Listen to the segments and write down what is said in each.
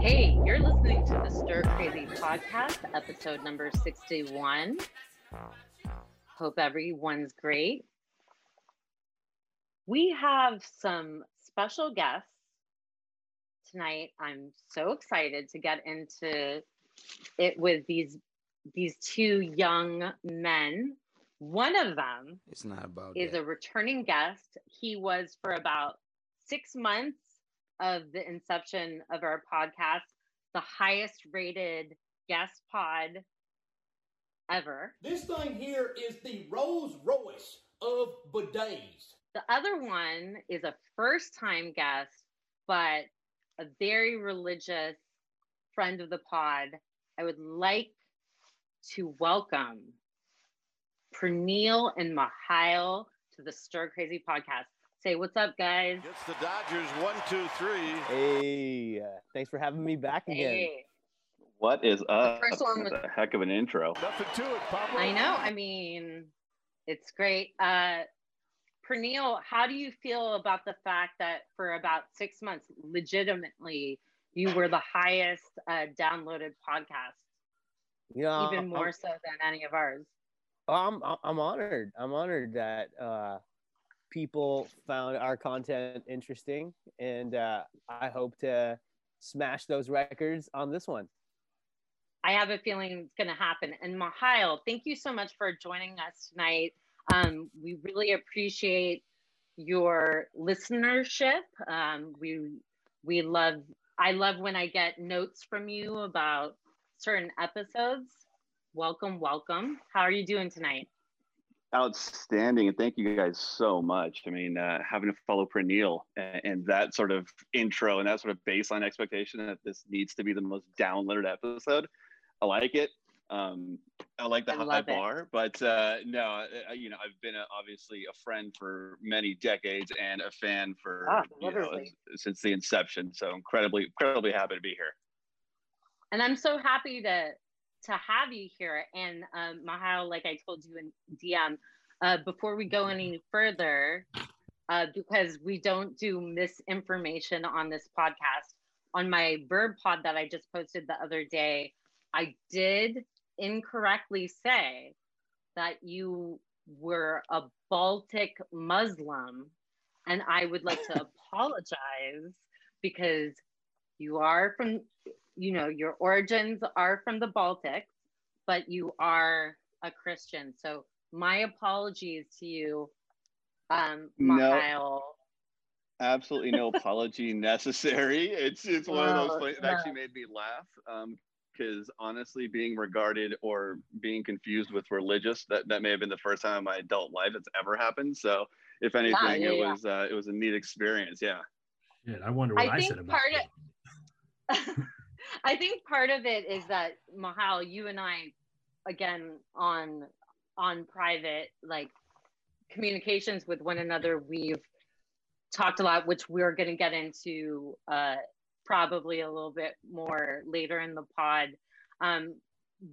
Hey, you're listening to the Stir Crazy podcast, episode number 61. Hope everyone's great. We have some special guests tonight. I'm so excited to get into it with these these two young men. One of them It's not about is that. a returning guest. He was for about six months of the inception of our podcast, the highest rated guest pod ever. This thing here is the Rolls Royce of bidets. The other one is a first time guest, but a very religious friend of the pod. I would like to welcome Praneal and Mihael to the Stir Crazy podcast. Say what's up, guys. It's the Dodgers one, two, three. Hey, uh, thanks for having me back again. Hey. What is up? first one was- a heck of an intro. Nothing to it, Pablo. I know. I mean, it's great. Uh, Praneal, how do you feel about the fact that for about six months, legitimately, you were the highest uh, downloaded podcast, You know, even I'm- more so than any of ours? I'm, I'm I'm honored. I'm honored that uh, people found our content interesting, and uh, I hope to smash those records on this one. I have a feeling it's going to happen. And Mihael, thank you so much for joining us tonight. Um, we really appreciate your listenership. Um, we we love. I love when I get notes from you about certain episodes. Welcome, welcome. How are you doing tonight? Outstanding. And thank you guys so much. I mean, uh, having to follow Praneal and, and that sort of intro and that sort of baseline expectation that this needs to be the most downloaded episode. I like it. Um, I like the I high love it. bar, but uh, no, uh, you know, I've been a, obviously a friend for many decades and a fan for Ah, you know, since the inception. So incredibly, incredibly happy to be here. and I'm so happy to to have you here. And um, Mihael, like I told you in DM, uh, before we go any further, uh, because we don't do misinformation on this podcast. On my verb pod that I just posted the other day, I did incorrectly say that you were a Baltic Muslim, and I would like to apologize because you are from you know your origins are from the baltics but you are a christian so my apologies to you um No. Mihael. absolutely no apology necessary. It's it's one of those things that yeah. actually made me laugh. Um, because honestly, being regarded or being confused with religious, that, that may have been the first time in my adult life it's ever happened. So if anything, yeah, it yeah. was uh, it was a neat experience. Yeah. Shit, I wonder what I I, think said about part it. I think part of it is that mahal you and i again on on private like communications with one another we've talked a lot which we're going to get into uh probably a little bit more later in the pod. Um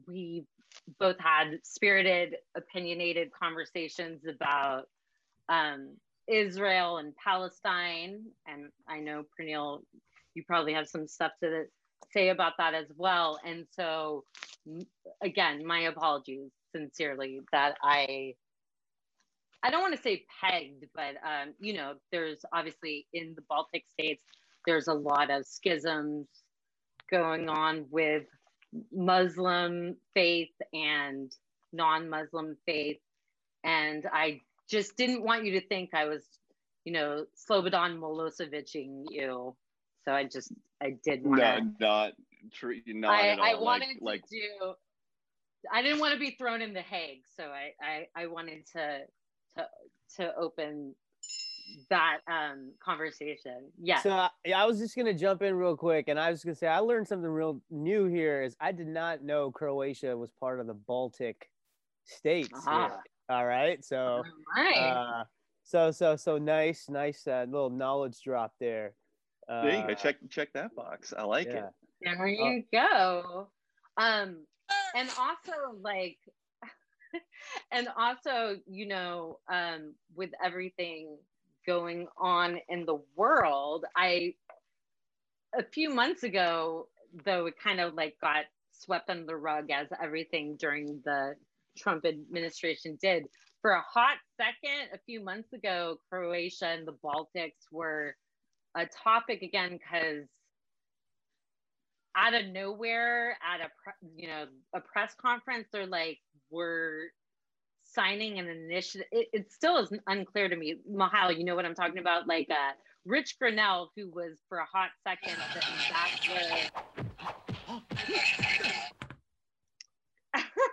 we both had spirited opinionated conversations about um israel and palestine and i know praneal you probably have some stuff to say about that as well. And so, again, my apologies sincerely that I, I don't want to say pegged, but um, you know, there's obviously in the Baltic states, there's a lot of schisms going on with Muslim faith and non-Muslim faith, and I just didn't want you to think I was, you know, Slobodan Milosevicing you. So I just I did want No, to. not true. Not I, at all. I Like- wanted like, to do. I didn't want to be thrown in the Hague, so I I, I wanted to to to open that um conversation. Yeah. So I, yeah, I was just gonna jump in real quick, and I was gonna say I learned something real new here. Is I did not know Croatia was part of the Baltic states. here. Ah. All right, so All right. uh, so so so nice, nice uh, little knowledge drop there. Uh, there you go. Check check that box. I like yeah. it. There you go. Um, and also like, and also, you know, um, with everything going on in the world. I a few months ago, though, it kind of like got swept under the rug as everything during the Trump administration did. For a hot second, a few months ago, Croatia and the Baltics were a topic again because out of nowhere, at a you know a press conference, they're like, "We're signing an initiative." It, it still is unclear to me, Mahal. You know what I'm talking about? Like uh, Rich Grenell, who was for a hot second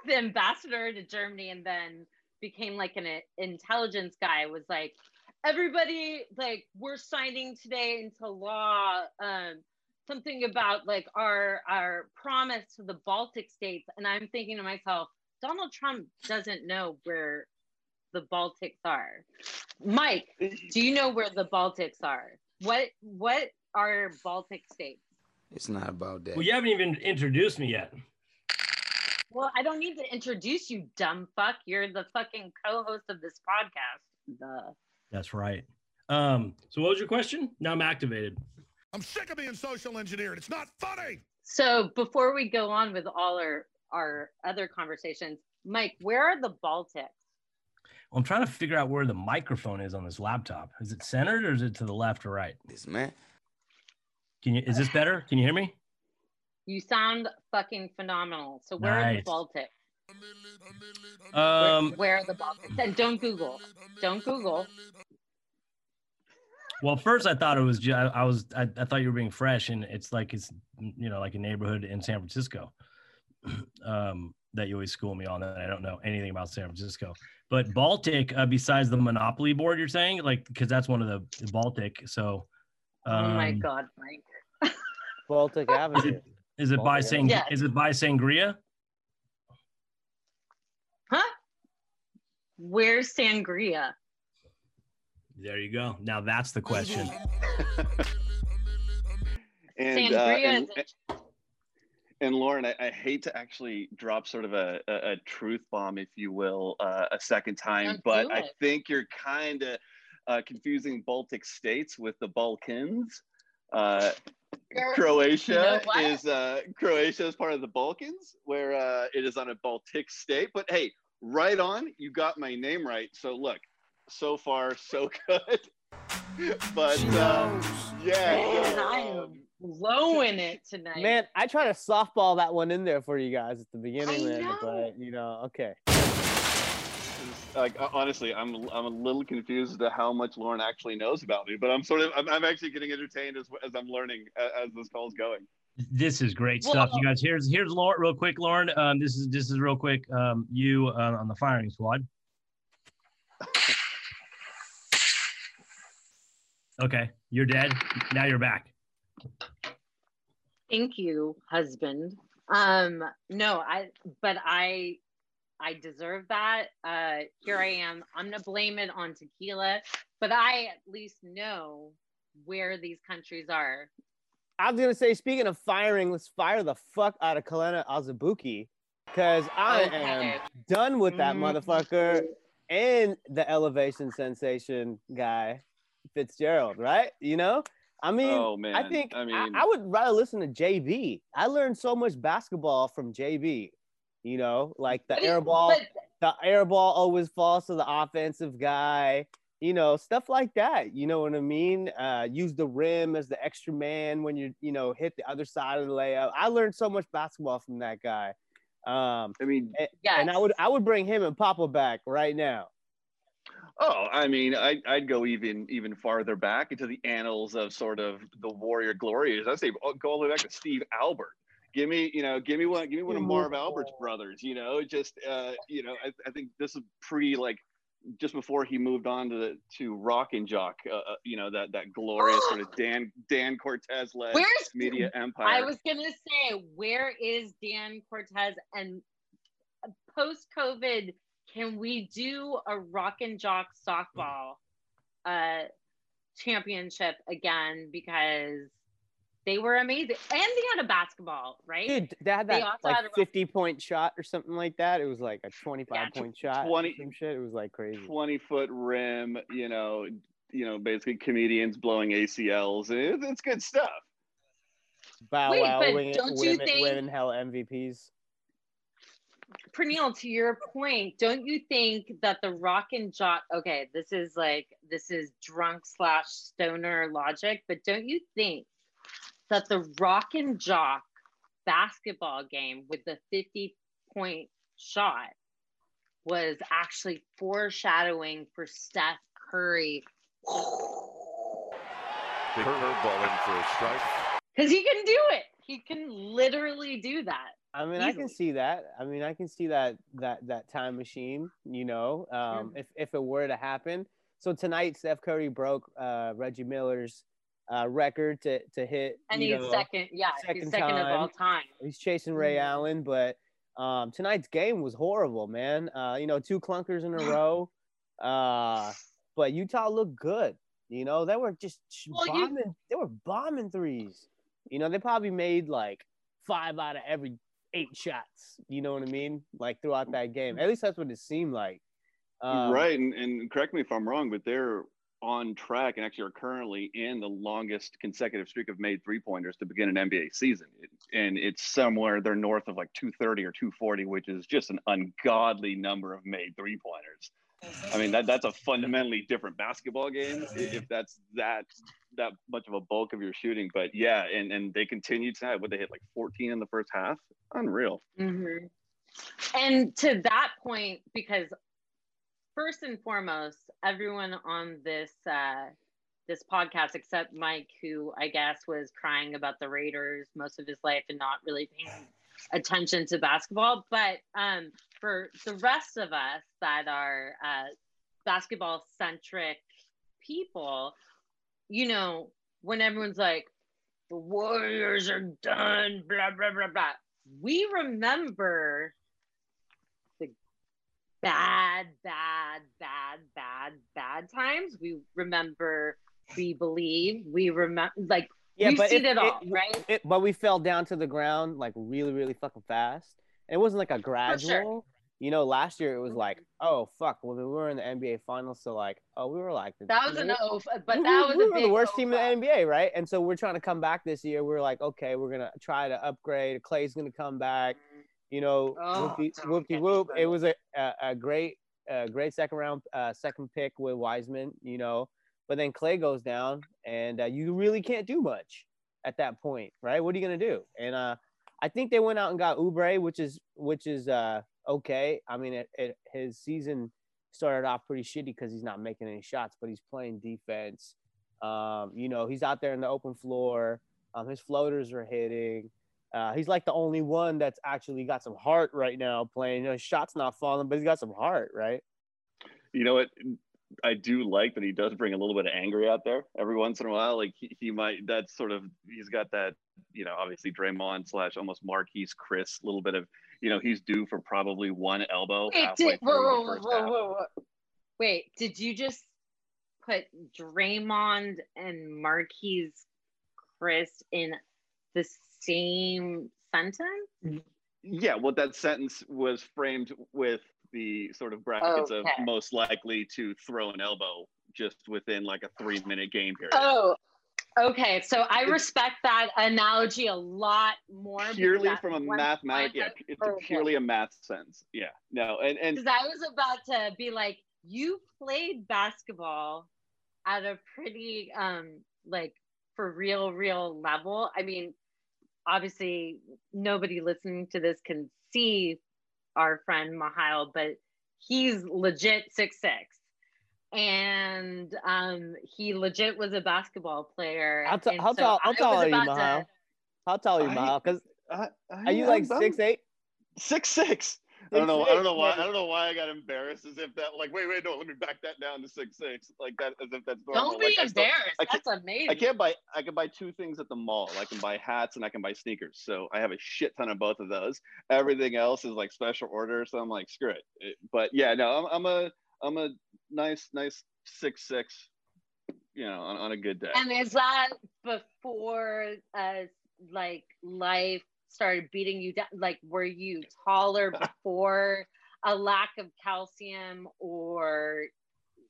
the ambassador to Germany, and then became like an intelligence guy. Was like, everybody, like, we're signing today into law. Um, something about like our our promise to the Baltic states, and I'm thinking to myself, Donald Trump doesn't know where the Baltics are. Mike, do you know where the Baltics are? What what are Baltic states? It's not about that. Well, you haven't even introduced me yet. Well, I don't need to introduce you, dumb fuck. You're the fucking co-host of this podcast. The That's right. Um, so what was your question? Now I'm activated. I'm sick of being social engineered. It's not funny. so before we go on with all our our other conversations, Mike, where are the Baltics? Well, I'm trying to figure out where the microphone is on this laptop. Is it centered or is it to the left or right? This man. Can you is this better? Can you hear me? You sound fucking phenomenal. So where are the Baltics? Um Where are the Baltics? And don't Google. Don't Google. well first I thought it was ju- I was I, I thought you were being fresh and it's like it's you know like a neighborhood in San Francisco. Um that you always school me on that I don't know anything about San Francisco. But Baltic uh, besides the Monopoly board you're saying like because that's one of the, the Baltic so oh my um, god, Mike. Baltic Avenue. Is it by Baltic sang- Yes. is it by sangria? Huh? Where's Sangria? There you go. Now that's the question. And, uh, Sangria and, is and Lauren, I, I hate to actually drop sort of a, a, a truth bomb, if you will, uh, a second time, Don't but I think you're kind of uh, confusing Baltic states with the Balkans. Uh, Croatia You know what? is uh, Croatia is part of the Balkans, where uh, it is on a Baltic state. But hey, right on, you got my name right. So look, so far so good. but uh, yeah, Man, so, I um, am blowing it tonight. Man, I try to softball that one in there for you guys at the beginning, I man, know. but you know, okay. like uh, honestly, I'm I'm a little confused as to how much Lauren actually knows about me, but I'm sort of I'm, I'm actually getting entertained as as I'm learning uh, as this call's going. This is great stuff, you guys. Here's here's Lauren, real quick, Lauren. Um, this is this is real quick. Um, you uh, on the firing squad. Okay, you're dead. Now you're back. Thank you, husband. Um, no, I but I I deserve that. Uh here I am. I'm gonna blame it on tequila, but I at least know where these countries are. I was gonna say, speaking of firing, let's fire the fuck out of Kelenna Azubuike, because I Okay. am done with that Mhm. motherfucker and the elevation sensation guy, Fitzgerald. Right? You know, I mean, oh man, I think I I, mean, I would rather listen to JB. I learned so much basketball from JB. You know, like the air ball, But the air ball always falls to the offensive guy. You know, stuff like that. You know what I mean? Uh, use the rim as the extra man when you you know hit the other side of the layup. I learned so much basketball from that guy. Um, I mean, yeah and I would I would bring him and Papa back right now. oh, I mean, I I'd go even even farther back into the annals of sort of the Warrior Glorious. I'd say oh, go all the way back to Steve Albert. Give me, you know, give me one, give me one of Marv Albert's brothers. You know, just, uh, you know, I, I think this is pre like just before he moved on to the to Rock and Jock. Uh, uh, you know that that glorious sort of Dan Dan Cortez led media empire. I was gonna say, where is Dan Cortez? And post COVID, can we do a rock and jock softball uh, championship again? Because they were amazing, and they had a basketball, right? Dude, they had They that also like had a- 50 point shot or something like that. It was like a twenty five yeah, point shot. 20 some shit. It was like crazy. 20 foot rim, you know, you know, basically comedians blowing ACLs. It, it's good stuff. Bow Wait, Wow but winning, don't you women, think- women hell MVPs. Praneal, to your point, don't you think that the rock and jock okay, this is like this is drunk slash stoner logic, but don't you think that the rock and jock basketball game with the 50 point shot was actually foreshadowing for Steph Curry? Big curveball in for a strike. Because he can do it. He can literally do that. I mean, I can see that. I mean, I can see that that that time machine. You know, um, if if it were to happen. So tonight, Steph Curry broke uh, Reggie Miller's uh, record to to hit. And you he's know, second, yeah, second he's second of all time. He's chasing Ray Mhm. Allen, but um, tonight's game was horrible, man. Uh, you know, two clunkers in a row. Uh, but Utah looked good. You know, they were just sh- Well, you- bombing. They were bombing threes. You know, they probably made like five out of every eight shots. You know what I mean? Like throughout that game. At least that's what it seemed like. Um, right, and, and correct me if I'm wrong, but they're on track and actually are currently in the longest consecutive streak of made three pointers to begin an NBA season. And it's somewhere they're north of like 230 or 240, which is just an ungodly number of made three pointers. I mean that that's a fundamentally different basketball game if that's that that much of a bulk of your shooting. But yeah, and and they continue tonight. What they hit like 14 in the first half, unreal. Mhm. And to that point, because first and foremost, everyone on this uh, this podcast, except Mike, who I guess was crying about the Raiders most of his life and not really paying attention to basketball, but um, for the rest of us that are uh, basketball centric people, you know, when everyone's like, the Warriors are done, blah, blah, blah, blah. We remember bad, bad, bad, bad, bad times. We remember we believe. We remember, like, Yeah, we've but seen it, it, all, it- right? it- but we fell down to the ground like really, really fucking fast. And it wasn't like a gradual. Sure. You know, last year it was like, mm-hmm. oh fuck, when we were in the NBA finals, so like, oh, we were like That was an we- O, but we- that was we a were the worst O team in the NBA, right? And so we're trying to come back this year. We're like, okay, we're gonna try to upgrade. Clay's gonna come back. You know, Oh, whoopty whoopty whoop. It was a, a a great a great second round uh, second pick with Wiseman. You know, but then Clay goes down, and uh, you really can't do much at that point, right? What are you gonna do? And uh, I think they went out and got Oubre, which is which is uh okay. I mean, it, it, his season started off pretty shitty because he's not making any shots, but he's playing defense. Um, you know, he's out there in the open floor. Um, his floaters are hitting. Uh, he's like the only one that's actually got some heart right now playing. You know, his shot's not falling, but he's got some heart, right? You know what? I do like that he does bring a little bit of angry out there every once in a while. Like he, he might, that's sort of, he's got that, you know, obviously Draymond slash almost Marquese Chriss, a little bit of, you know, he's due for probably one elbow Wait, did, whoa, whoa, whoa, whoa, whoa. Wait, did you just put Draymond and Marquese Chriss in the same sentence? Yeah, well, that sentence was framed with the sort of brackets Okay. of most likely to throw an elbow just within like a three minute game period. Oh, okay. So I respect that analogy a lot more. purely from a went mathematic, yeah, it's purely a math sense. Yeah, no, and and Because I was about to be like, you played basketball at a pretty um like for real, real level. I mean, obviously nobody listening to this can see our friend Mihael, but he's legit six six. And um he legit was a basketball player. How, t- how so tall? How I was tall are you, about to- Mahal? How tall are you, I- Mahal? Because are you like six eight? Six six. I don't know. I don't know why. I don't know why I got embarrassed. As if that, like, wait, wait, no, let me back that down to six six. Like that, as if that's normal. Don't be like, I still- embarrassed. That's amazing. I can't buy. I can buy two things at the mall. I can buy hats and I can buy sneakers. So I have a shit ton of both of those. Everything else is like special order. So I'm like, screw it. It- But yeah, no, I'm, I'm a, I'm a nice, nice six six. You know, on, on a good day. And is that before uh like life started beating you down? Like were you taller before a lack of calcium or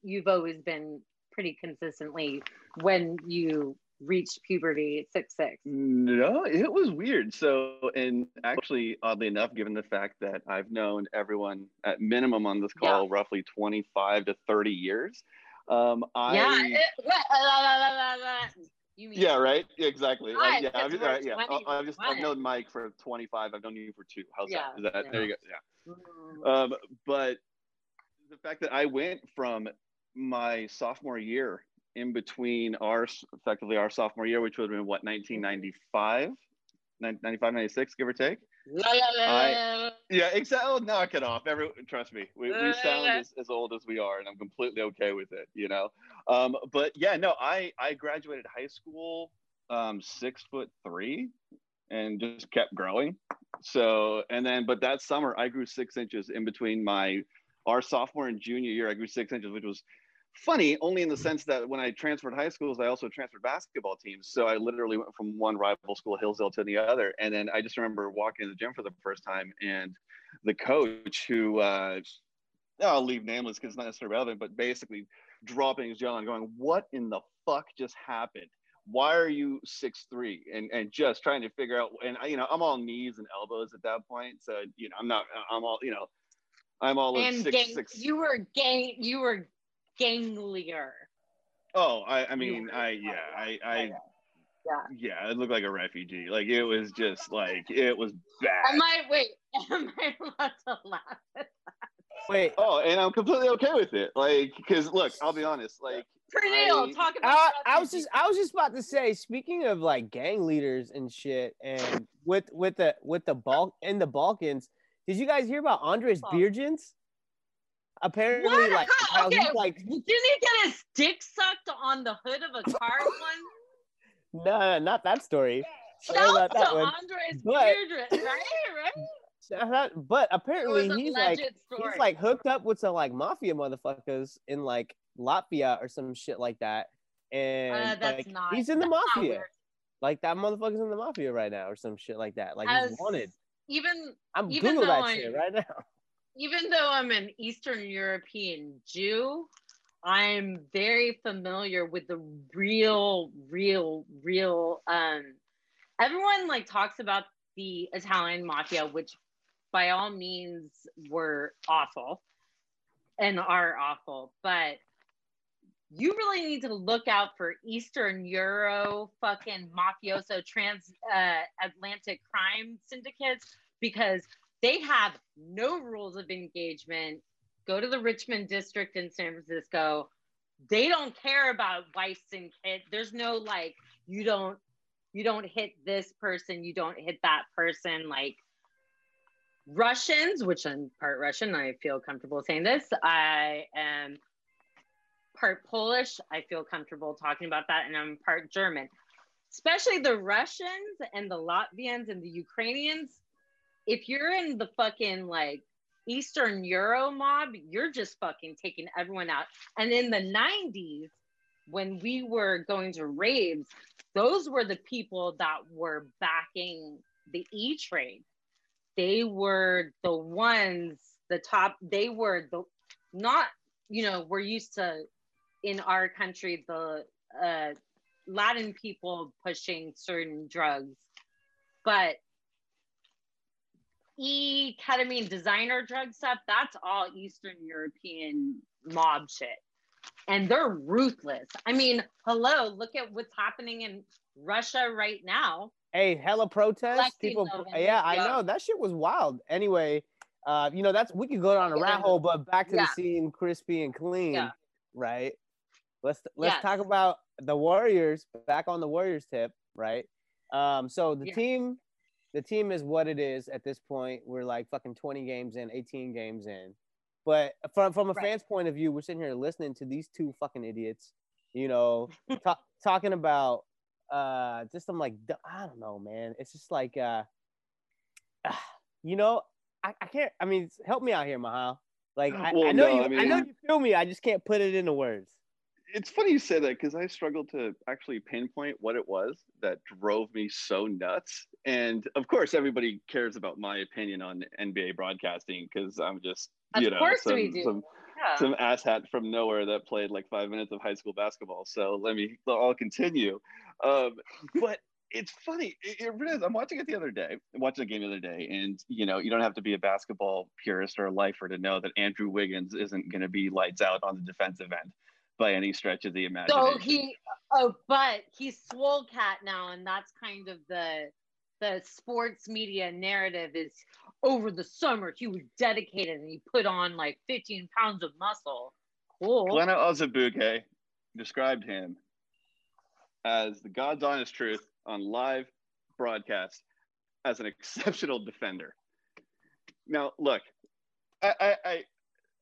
you've always been pretty consistently when you reached puberty six six. No, it was weird. So, and actually, oddly enough, given the fact that I've known everyone at minimum on this call roughly 25 to 30 years, um, I Yeah. it- You mean yeah, right, yeah, exactly. Right, yeah, I've, because uh, yeah. I- 20, I've just I've known Mike for 25. I've known you for two. How's Yeah, that? Is that yeah. there? You go. Yeah. Um, but the fact that I went from my sophomore year in between our effectively our sophomore year, which would have been what 1995, 95, 96, give or take. La- la- la- I-. Yeah, exactly. Oh, knock it off. Every trust me, we, we sound as, as old as we are, and I'm completely okay with it. You know. Um, but yeah, no, I I graduated high school um, six foot three, and just kept growing. So and then, but that summer I grew six inches in between my our sophomore and junior year. I grew six inches, which was funny only in the sense that when I transferred high schools, I also transferred basketball teams. So I literally went from one rival school, Hillsdale, to the other. And then I just remember walking to the gym for the first time, and the coach who uh, I'll leave nameless because it's not necessarily relevant, but basically dropping his jaw and going, "What in the fuck just happened?" Why are you six three? And and just trying to figure out. And I- you know, I'm all knees and elbows at that point, so you know, I'm not. I'm all you know. I'm all And six gang, six. you were gang, you were ganglier. Oh, I, I mean, I, yeah, I, I, Yeah. yeah, I looked like a refugee. Like it was just like it was bad. Am I wait? Am I allowed to laugh? at Wait, Oh, and I'm completely okay with it. Like, because look, I'll be honest. Like, Praneal, I- talk about. I, I was just I was just about to say, speaking of like gang leaders and shit, and with with the with the Bal in the Balkans, did you guys hear about Andris. Biedrins? Apparently, What? like How- okay. he's like Didn't he get his dick sucked on the hood of a car once? no, no, not that story. Shout about to one. Andres But- Beardred, right? Right? Out- But apparently he's like story. he's like hooked up with some like mafia motherfuckers in like Latvia or some shit like that. And Uh, that's like, not. he's in the mafia. Like that motherfucker's in the mafia right now or some shit like that. Like As- he's wanted. Even I'm even Google that I- shit right now. Even though I'm an Eastern European Jew, I'm very familiar with the real, real, real. Um, everyone like talks about the Italian mafia, which by all means were awful and are awful, but you really need to look out for Eastern Euro fucking mafioso trans uh, Atlantic crime syndicates because they have no rules of engagement. Go to the Richmond district in San Francisco. They don't care about wives and kids. There's no like you don't you don't hit this person, you don't hit that person. Like Russians, which I'm part Russian, I feel comfortable saying this. I am part Polish. I feel comfortable talking about that, and I'm part German. Especially the Russians and the Latvians and the Ukrainians. If you're in the fucking like Eastern Euro mob, you're just fucking taking everyone out. And in the 90s, when we were going to raves, those were the people that were backing the E trade. They were the ones, the top, they were the not, you know, we're used to in our country, the uh, Latin people pushing certain drugs, but e ketamine designer drug stuff, that's all Eastern European mob shit. And they're ruthless. I mean, hello, look at what's happening in Russia right now. Hey, hella protests. People, yeah, I know that shit was wild. Anyway, uh, you know that's we could go down a rat hole, but back to Yeah. the scene, crispy and clean, Yeah. right? Let's let's Yes. talk about the Warriors. Back on the Warriors tip, right? Um, so the Yeah. team, the team is what it is at this point. We're like fucking twenty games in, eighteen games in. But from from a Right. fan's point of view, we're sitting here listening to these two fucking idiots, you know, ta- talking about uh just I'm like I don't know, man. It's just like uh you know, I, I can't I mean help me out here, Mahal. Like I, Well, I know no, you I I, know you feel me, I just can't put it into words. It's funny you say that because I struggled to actually pinpoint what it was that drove me so nuts. And of course, everybody cares about my opinion on NBA broadcasting because I'm just, Of you know, some, we do. some Yeah. some asshat from nowhere that played like five minutes of high school basketball. So let me, I'll continue. Um, but it's funny. It, it really is. I'm watching it the other day, watching a game the other day, and you know, you don't have to be a basketball purist or a lifer to know that Andrew Wiggins isn't going to be lights out on the defensive end by any stretch of the imagination. So he, oh, but he's swole cat now, and that's kind of the the sports media narrative is over the summer he was dedicated and he put on like 15 pounds of muscle. Cool. Kelenna Azubuike described him as the God's honest truth on live broadcast as an exceptional defender. Now, look, I, I, I,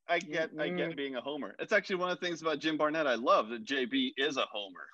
I mm, get, I get mm. being a homer. It's actually one of the things about Jim Barnett I love that JB is a homer.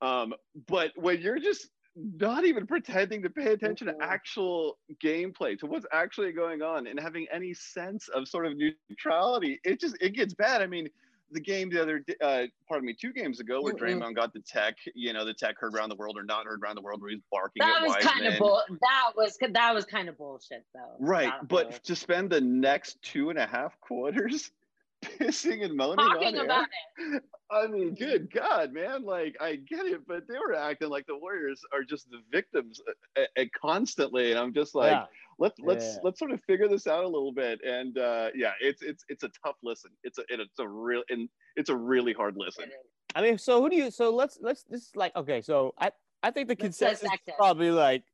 Um, but when you're just not even pretending to pay attention to mm-hmm. actual gameplay, to what's actually going on, and having any sense of sort of neutrality, it just it gets bad. I mean, the game the other, d- uh, pardon me, two games ago, where Mm-mm. Draymond got the tech, you know, the tech heard around the world or not heard around the world, where he's barking that at was kind of bull. That was that was kind of bullshit though. Right, That but whole- to spend the next two and a half quarters pissing and moaning talking on about air, it. I mean, good God, man! Like, I get it, but they were acting like the Warriors are just the victims uh, uh, constantly, and I'm just like, yeah. let's let's Yeah. let's sort of figure this out a little bit. And uh, yeah, it's it's it's a tough listen. It's a it's a real and it's a really hard listen. I mean, so who do you? So let's let's this is like okay. So I I think the consensus is probably like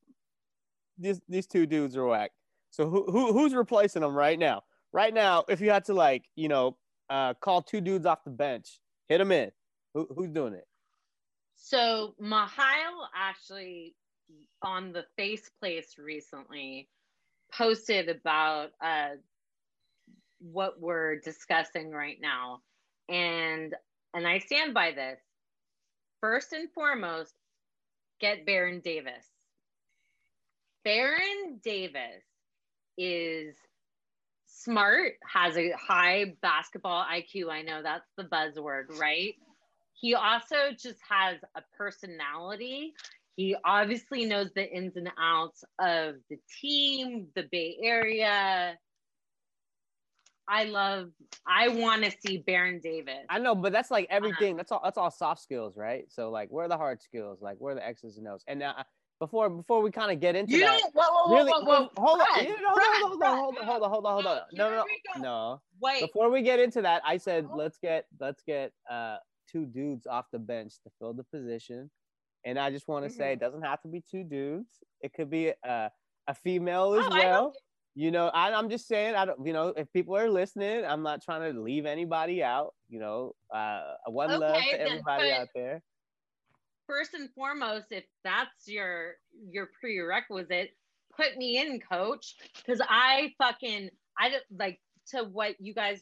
these these two dudes are whack. So who who who's replacing them right now? Right now, if you had to like you know uh call two dudes off the bench, hit them in. Who who's doing it? So Mihael actually on the face place recently posted about uh, what we're discussing right now, and and I stand by this. First and foremost, get Baron Davis. Baron Davis is smart, has a high basketball IQ. I know that's the buzzword, right? He also just has a personality. He obviously knows the ins and outs of the team, the Bay Area. I love, I want to see Baron Davis. I know, but that's like everything. That's all. That's all soft skills, right? So like, where are the hard skills? Like, where are the X's and O's? And uh, before before we kind of get into You that, don't, whoa, whoa, whoa, really, whoa, whoa. hold on, Fred, you know, Fred, hold on, hold on, hold on, hold on, hold on. No, no, no, no. Wait, Before we get into that, I said let's get let's get uh two dudes off the bench to fill the position. And I just want to say it doesn't have to be two dudes. It could be a a female as Oh, well. You know, I, I'm just saying, I don't, you know, if people are listening, I'm not trying to leave anybody out. You know, uh, one love to everybody put- out there. First and foremost, if that's your your prerequisite, put me in, coach, because I fucking I like to what you guys,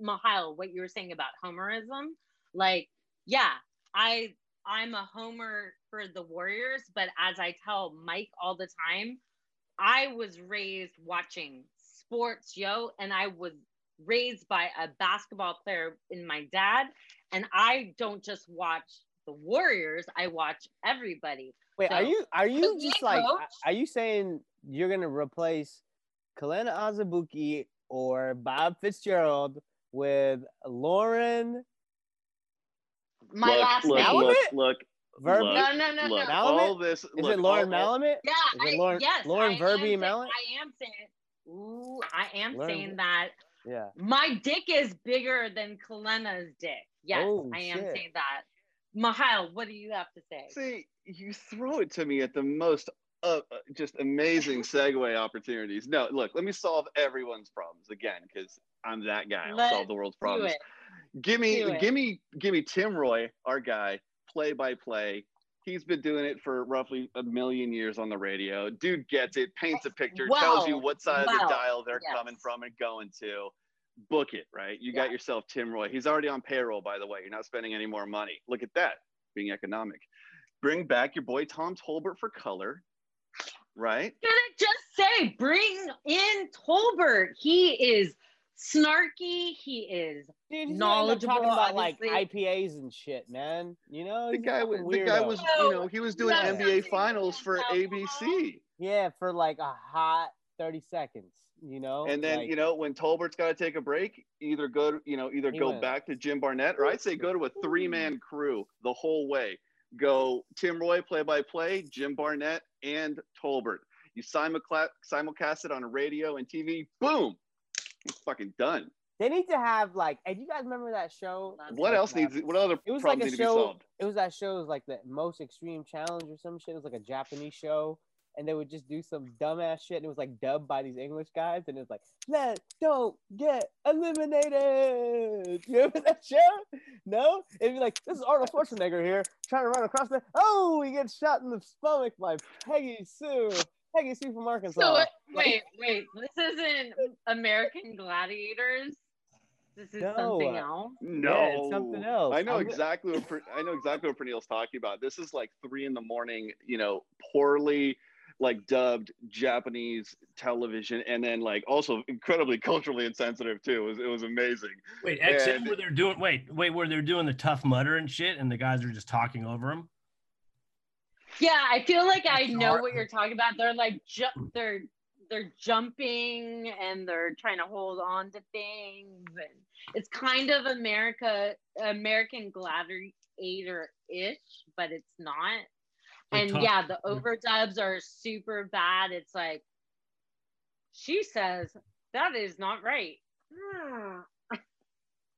Mihael, what you were saying about homerism. Like, yeah, I I'm a homer for the Warriors, but as I tell Mike all the time, I was raised watching sports, yo, and I was raised by a basketball player in my dad, and I don't just watch the Warriors, I watch everybody. Wait, are you are you just like coach. are you saying you're gonna replace Kelenna Azubuike or Bob Fitzgerald with Lauren My look, last look, name. look, look, Verbi? look, No, no, no, look, no. all this. Is look, it Lauren all- all- Malamet? Yeah, Is it I, Lauren- yes, Lauren I am Verby saying- I am saying, ooh, I am Lauren saying that Yeah. my dick is bigger than Kelenna's dick. Yes, Oh, I am shit. saying that. Mihael, what do you have to say? See, you throw it to me at the most uh, uh, just amazing segue opportunities. No, look, let me solve everyone's problems again because I'm that guy. I'll Let's solve the world's problems. Give me, give me, give me Tim Roye, our guy, play by play. He's been doing it for roughly a million years on the radio. Dude gets it, paints a picture, tells you what side of the dial they're yes. coming from and going to. Book it, right? You got yourself Tim Roye. He's already on payroll, by the way. You're not spending any more money. Look at that, being economic. Bring back your boy Tom Tolbert for color, right? Didn't just say bring in Tolbert. He is snarky. He is Dude, he's Knowledgeable, talking about like. IPAs and shit, man. You know, The guy, was, the guy was, you know, he was doing no, NBA Finals for ABC. yeah for like a hot thirty seconds. You know, And then Like, you know when Tolbert's got to take a break, either go you know either go went- back to Jim Barnett, or I'd say go to a three man crew the whole way. Go Tim Roye play by play, Jim Barnett and Tolbert. You simulcla- simulcast it on a radio and TV. Boom, it's fucking done. they need to have like. and you guys remember that show? That's What like else needs? What other It was like problems a need to be show. solved? It was that show. It was like the most extreme challenge or some shit. It was like a Japanese show, and they would just do some dumbass shit. And it was like dubbed by these English guys, and it was like, "Let don't get eliminated." You remember that show? No, it'd be like, "This is Arnold Schwarzenegger here, trying to run across the. Oh, he gets shot in the stomach by Peggy Sue. Peggy Sue from Arkansas. So wait, wait, wait. This isn't American Gladiators. This is No, something else. No, Yeah, it's something else. I know I'm- exactly what I know exactly what Praneal's talking about. This is like three in the morning, you know, poorly like dubbed Japanese television, and then like also incredibly culturally insensitive too. It was, it was amazing. Wait, XM And- where they're doing wait, wait, where they're doing the tough mutter and shit, and the guys are just talking over them. Yeah, I feel like I know hard. what you're talking about. They're like ju- they're they're jumping and they're trying to hold on to things and it's kind of America American gladiator ish, but it's not. They And talk- yeah, the overdubs are super bad. It's like she says that is not right. Hmm.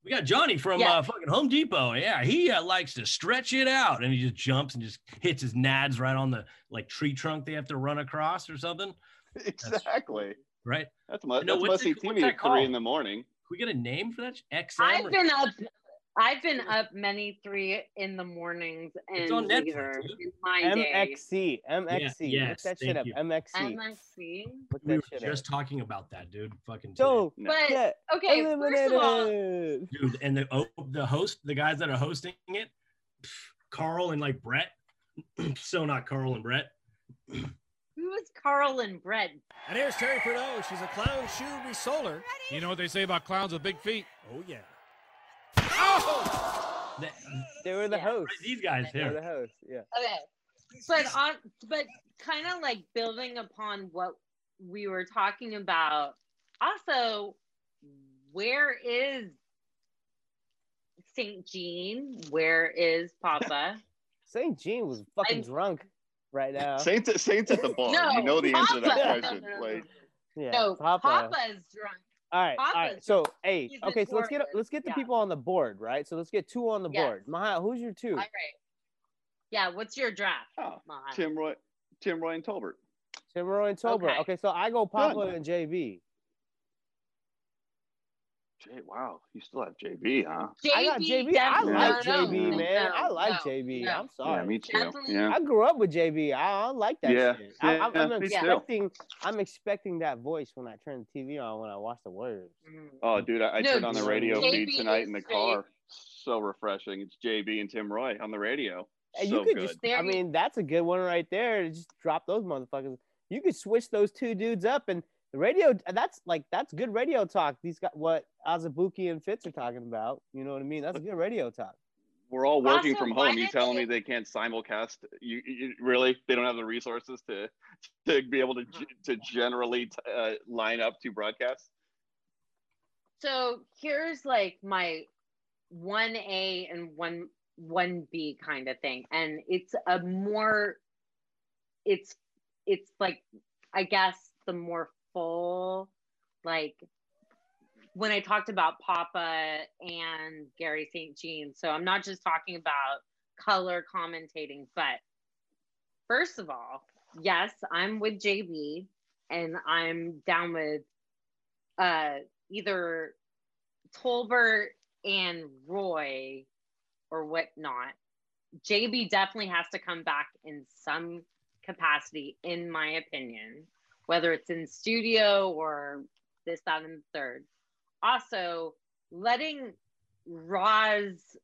We got Johnny from Yeah. uh, fucking Home Depot. Yeah, he uh, likes to stretch it out, and he just jumps and just hits his nads right on the like tree trunk they have to run across or something. Exactly. Right? That's mu- No, that's what's must see TV that at three in the morning. Can we get a name for that? XM. I've or- been up I've been up many three in the mornings and It's on Netflix, later dude. in my day. MXC, MXC. Look yes, that shit up. you. MXC. MXC. Look we were shit just up. talking about that, dude. Fucking. So No. But get okay, first of all, dude, and the oh, the host, the guys that are hosting it, Carl and like Brett. so not Carl and Brett. who is Carl and Brett? And here's Terry Purdue. She's a clown shoe resoler. You know what they say about clowns with big feet? Oh, yeah. That- They were the Yeah. hosts. these guys They were here. the hosts. Yeah. Okay. But on but kind of like building upon what we were talking about. Also, where is St. Jean? Where is Papa? St. Jean was fucking I'm- drunk right now. Saints, Saints at the bar. No, you know the answer to that question. No, no, no, Like, yeah. no, Papa. Papa's drunk. All right, all right. So, hey, okay. So let's get let's get the Yeah. people on the board, right? So let's get two on the Yes. board. Mahal, who's your two? All right. Yeah, what's your draft? oh, Mahan? Tim Roye, Tim Roye and Tolbert. Tim Roye and Tolbert. Okay. Okay. so I go Papa Done. and JB. Jay, wow, you still have JB, huh? I got JB. I definitely- like no, no, JB, no, man. I like no, JB. no. I'm sorry. Yeah, me too. Definitely. Yeah. I grew up with JB. I, I like that Yeah, shit. I, I'm, I'm yeah, too. expecting. I'm expecting that voice when I turn the TV on when I watch the words. Mm. Oh, dude, I, I No, turned on the radio JB feed tonight in the is car. So refreshing. It's JB and Tim Roye on the radio. Hey, so you could good. just. I mean, that's a good one right there. Just drop those motherfuckers. You could switch those two dudes up, and the radio. That's like that's good radio talk. These got what Azubuike and Fitz are talking about. You know what I mean? That's good radio talk. We're all working Also, from home. You telling they- me they can't simulcast? You, you really? They don't have the resources to to be able to to generally t- uh, line up two broadcasts. So here's like my one A and one one B kind of thing, and it's a more, it's it's like I guess the more full, like when I talked about Papa and Garry St. Jean. So I'm not just talking about color commentating, but first of all, yes, I'm with JB, and I'm down with uh either Tolbert and Roye or whatnot. JB definitely has to come back in some capacity, in my opinion, whether it's in studio or this, that, and the third. Also, letting Ros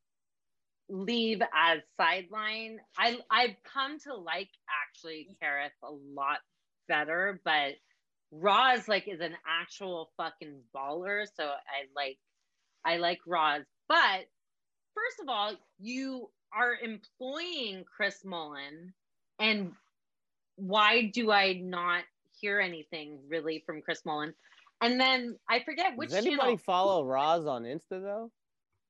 leave as sideline, I I've come to like actually Kerith a lot better, but Ros like is an actual fucking baller, so I like I like Ros. But first of all, you are employing Chris Mullin, and why do I not hear anything really from Chris Mullin? And then I forget which Does anybody channel. follow Ros on Insta though?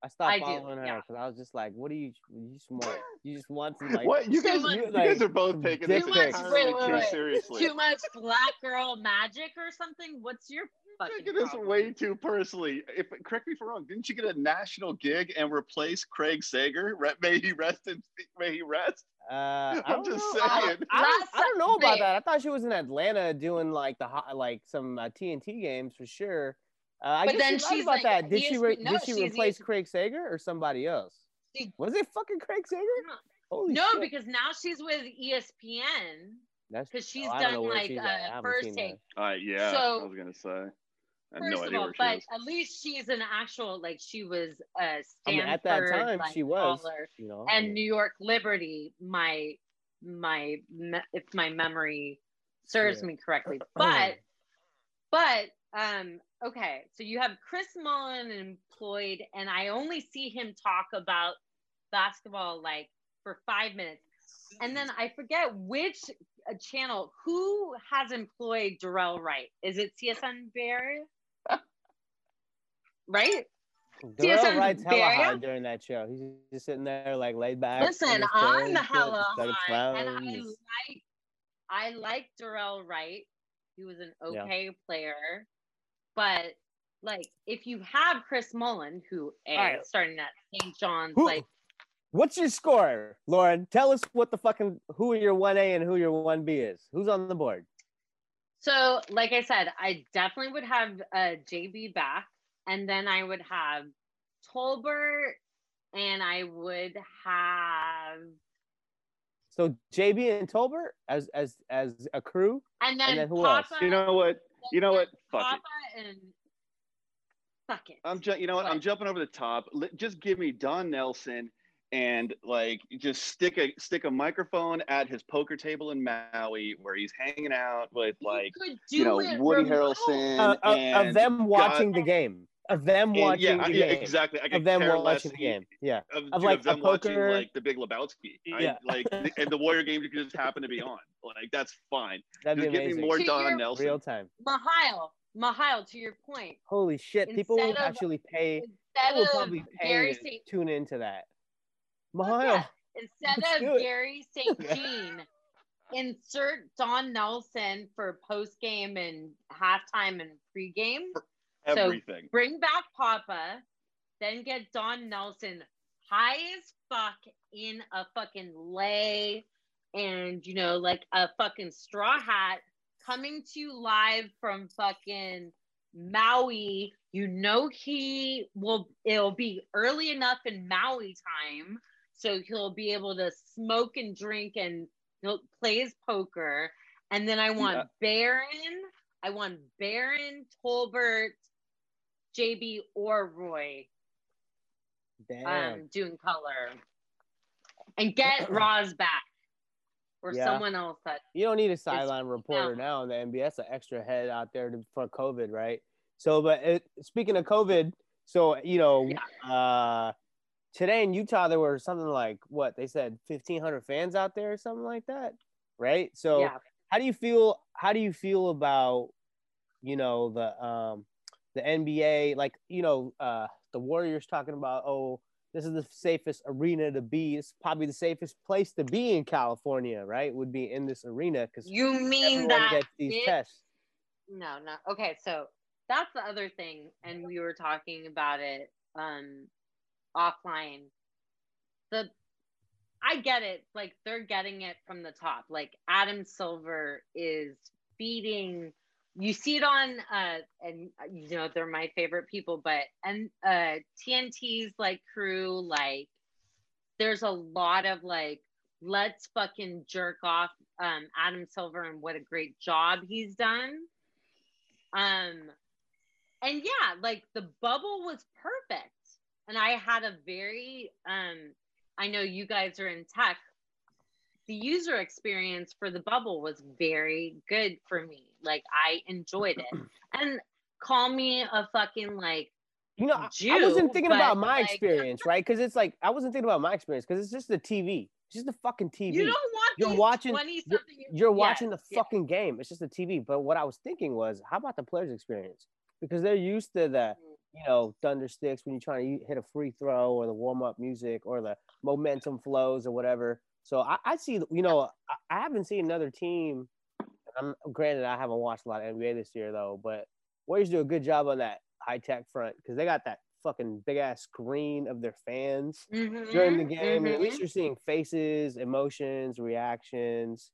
I stopped I do, following her yeah. because I was just like, "What do you? You just want? You just want to like?" what you guys, much- you, you, guys are both taking this dick pics. entirely Wait, wait, too wait. seriously. Too much black girl magic or something? What's your fucking taking this problem? way too personally. If correct me if I'm wrong, didn't you get a national gig and replace Craig Sager? May he rest in may he rest. Uh, I I'm don't just know. saying. I, don't- I, I don't know about that. I thought she was in Atlanta doing like the hot, like some uh, TNT games for sure. Uh, I But then you're she's about like that. Did she re- no, did she replace ESPN Craig Sager or somebody else? She- Was it fucking Craig Sager? Holy No, shit. because now she's with ESPN That's because she's oh, I don't know done like she's at. Uh, first seen take. that. Uh, yeah, So- I was gonna say. I have First no of idea all, where but is. at least she's an actual like she was a Stanford mean, at that time like, she was. baller. You know, I and mean, New York Liberty. My my if my memory serves Yeah. me correctly, but but um okay. So you have Chris Mullin employed, and I only see him talk about basketball like for five minutes, and then I forget which uh, channel who has employed Dorell Wright. Is it CSN Bay Area? Right? Dorell CSN Wright's hella Bay Area? hard during that show. He's just sitting there like laid back. Listen, his chair I'm and hella of high, and I like I like Dorell Wright. He was an Yeah. okay player, but like if you have Chris Mullin, who is a Alright. starting at St. John's, Who- like What's your score, Lauren? Tell us what the fucking who your one A and who your one B is. Who's on the board? so, like I said, I definitely would have uh, JB back, and then I would have Tolbert, and I would have, So JB and Tolbert as as as a crew. and then, then who else? You know what? You know what? Fuck it. And fuck it. I'm ju- you know what? I'm jumping over the top. Li- Just give me Don Nelson and like just stick a stick a microphone at his poker table in Maui where he's hanging out with like could you know Woody remote. Harrelson Uh, of, and of them watching God- the game. Of them and- watching yeah, the yeah, game. exactly. I Of them care watching the game. Yeah. Of, Of, dude, like, of a them watching poker- like the Big Lebowski. I, Yeah. like and the Warrior game could just happen to be on. Like that's fine. That'd Just be give me amazing. more To Don your Nelson. Real time. Mihael, Mihael, to your point, Holy shit. People will actually pay instead people will of probably pay Garry to St. tune into that. Fuck Mihael. yeah. Instead of. Garry St. Jean, insert Don Nelson for post game and halftime and pregame. So- Everything. Bring back Papa, then get Don Nelson high as fuck in a fucking lay and you know like a fucking straw hat coming to you live from fucking Maui. You know he will it'll be early enough in Maui time so he'll be able to smoke and drink and he'll play his poker. And then I want Yeah. Baron, I want Baron, Tolbert, JB, or Roye um, doing color. And get Ros back. Or Yeah. someone else that You don't need a sideline reporter now in the NBA. That's an extra head out there to, for COVID, right? So, but it, speaking of COVID, so you know, uh, today in Utah there were something like what they said, fifteen hundred fans out there or something like that, right? So, yeah. how do you feel? How do you feel about, you know, the um, the NBA? Like, you know, uh, the Warriors talking about, oh, this is the safest arena to be. It's probably the safest place to be in California, right? Would be in this arena because You mean that gets these it- tests. No, no. Okay, so that's the other thing, and we were talking about it um offline. The I get it, like they're getting it from the top. Like Adam Silver is feeding you see it on uh and uh, you know they're my favorite people, but and uh TNT's like crew, like there's a lot of like let's fucking jerk off um Adam Silver and what a great job he's done. Um, and yeah, like the bubble was perfect. And I had a very, um, I know you guys are in tech. The user experience for the bubble was very good for me. Like I enjoyed it. And call me a fucking like, You know, I- I wasn't thinking about my like- experience, right? Because it's like I wasn't thinking about my experience because it's just the TV. It's just the fucking TV. you don't want You're watching- you're, you're watching the Yes, yes. fucking game. It's just the TV. But what I was thinking was, how about the players' experience? because they're used to the mm-hmm. you know thunder sticks when you're trying to hit a free throw or the warm up music or the momentum flows or whatever. So I, I see, you know, I, I haven't seen another team. I'm granted I haven't watched a lot of NBA this year though, but Warriors do a good job on that high tech front because they got that fucking big ass screen of their fans Mhm, during the game. and At least you're seeing faces, emotions, reactions.